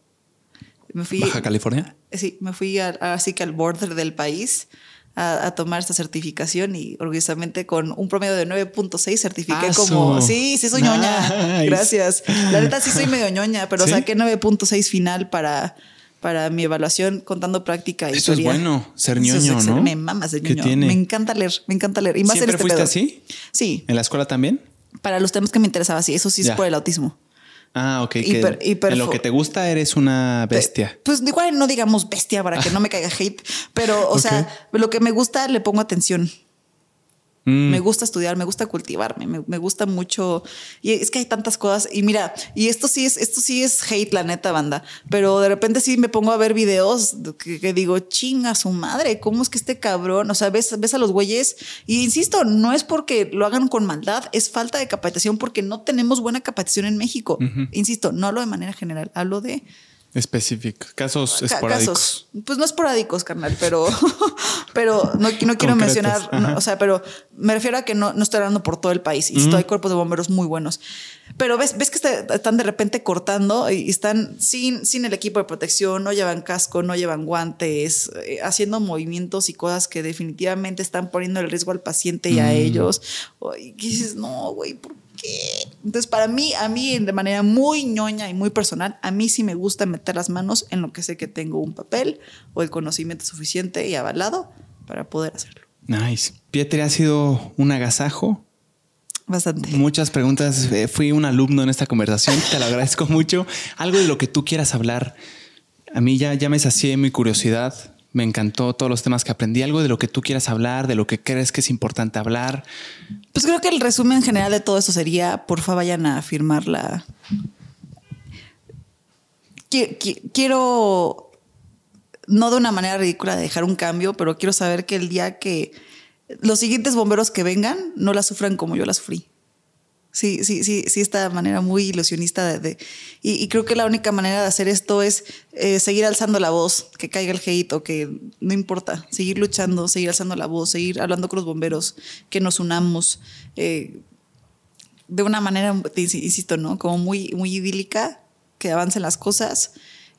Me fui, ¿Baja California? Sí, me fui así que al border del país a, tomar esta certificación y orgullosamente con un promedio de 9.6 certifiqué como... Sí, sí soy ñoña. Gracias. La neta sí soy medio ñoña, pero saqué 9.6 final para para mi evaluación contando práctica y Eso es bueno, ser ñoño, ¿no? Me mama ser ñoño. Me encanta leer, me encanta leer. Y más ¿Siempre este fuiste así? Sí. ¿En la escuela también? Para los temas que me interesaba, sí. Eso sí es por el autismo. Ah, ok. en lo que te gusta eres una bestia. Pues igual no digamos bestia para que no me caiga hate, pero o sea, lo que me gusta le pongo atención. Mm. Me gusta estudiar, me gusta cultivarme, me, gusta mucho. Y es que hay tantas cosas. Y mira, y esto sí es, esto sí es hate, la neta, banda. Pero de repente sí me pongo a ver videos que, digo, chinga su madre, ¿cómo es que este cabrón? O sea, ves, ves a los güeyes. Y insisto, no es porque lo hagan con maldad, es falta de capacitación porque no tenemos buena capacitación en México. Insisto, no hablo de manera general, hablo de Específicos, casos esporádicos. pues no esporádicos, carnal, pero, [laughs] pero no, no quiero mencionar, o sea, pero me refiero a que no, no estoy hablando por todo el país. Y hay cuerpos de bomberos muy buenos. Pero ves, ves que están de repente cortando y están sin, sin el equipo de protección, no llevan casco, no llevan guantes, eh, haciendo movimientos y cosas que definitivamente están poniendo el riesgo al paciente y a mm. ellos. Y dices, no, güey, ¿por entonces, para mí, a mí de manera muy ñoña y muy personal, a mí sí me gusta meter las manos en lo que sé que tengo un papel o el conocimiento suficiente y avalado para poder hacerlo. Nice. Pietri, ha sido un agasajo. Bastante. Muchas preguntas. Eh, fui un alumno en esta conversación. Te lo agradezco mucho. Algo de lo que tú quieras hablar. A mí ya, ya me sacié mi curiosidad. Me encantó todos los temas que aprendí. Algo de lo que tú quieras hablar, de lo que crees que es importante hablar. Pues creo que el resumen general de todo eso sería, porfa, vayan a firmarla. Quiero, no de una manera ridícula de dejar un cambio, pero quiero saber que el día que los siguientes bomberos que vengan no la sufran como yo la sufrí. Sí, sí, sí, sí, esta manera muy ilusionista de... y, creo que la única manera de hacer esto es eh, seguir alzando la voz, que caiga el hate que no importa, seguir luchando, seguir alzando la voz, seguir hablando con los bomberos, que nos unamos eh, de una manera, insisto, ¿no? Como muy, muy idílica, que avancen las cosas.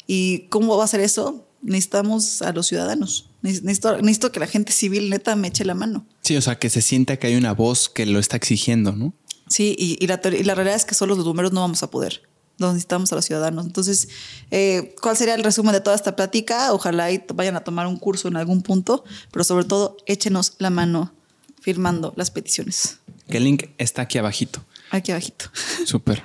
¿Y cómo va a ser eso? Necesitamos a los ciudadanos. Necesito, necesito que la gente civil neta me eche la mano. Sí, o sea, que se sienta que hay una voz que lo está exigiendo, ¿no? Sí, y, la, realidad es que solo los números no vamos a poder. Nos necesitamos a los ciudadanos. Entonces, eh, ¿cuál sería el resumen de toda esta plática? Ojalá y vayan a tomar un curso en algún punto, pero sobre todo échenos la mano firmando las peticiones. el link está aquí abajito. Aquí abajito. [laughs] Súper.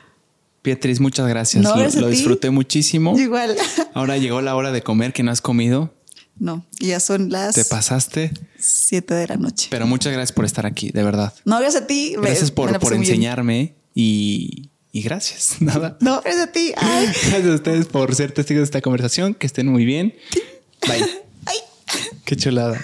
Beatriz, muchas gracias. lo, disfruté muchísimo. Igual. Ahora llegó la hora de comer que no has comido. No, ya son las. ¿Te pasaste? Siete de la noche. Pero muchas gracias por estar aquí, de verdad. No, gracias a ti. Gracias por, por enseñarme y, y, gracias. [laughs] Nada. No, gracias a ti. [laughs] Gracias a ustedes por ser testigos de esta conversación. Que estén muy bien. Bye. [laughs] Ay. Qué chulada.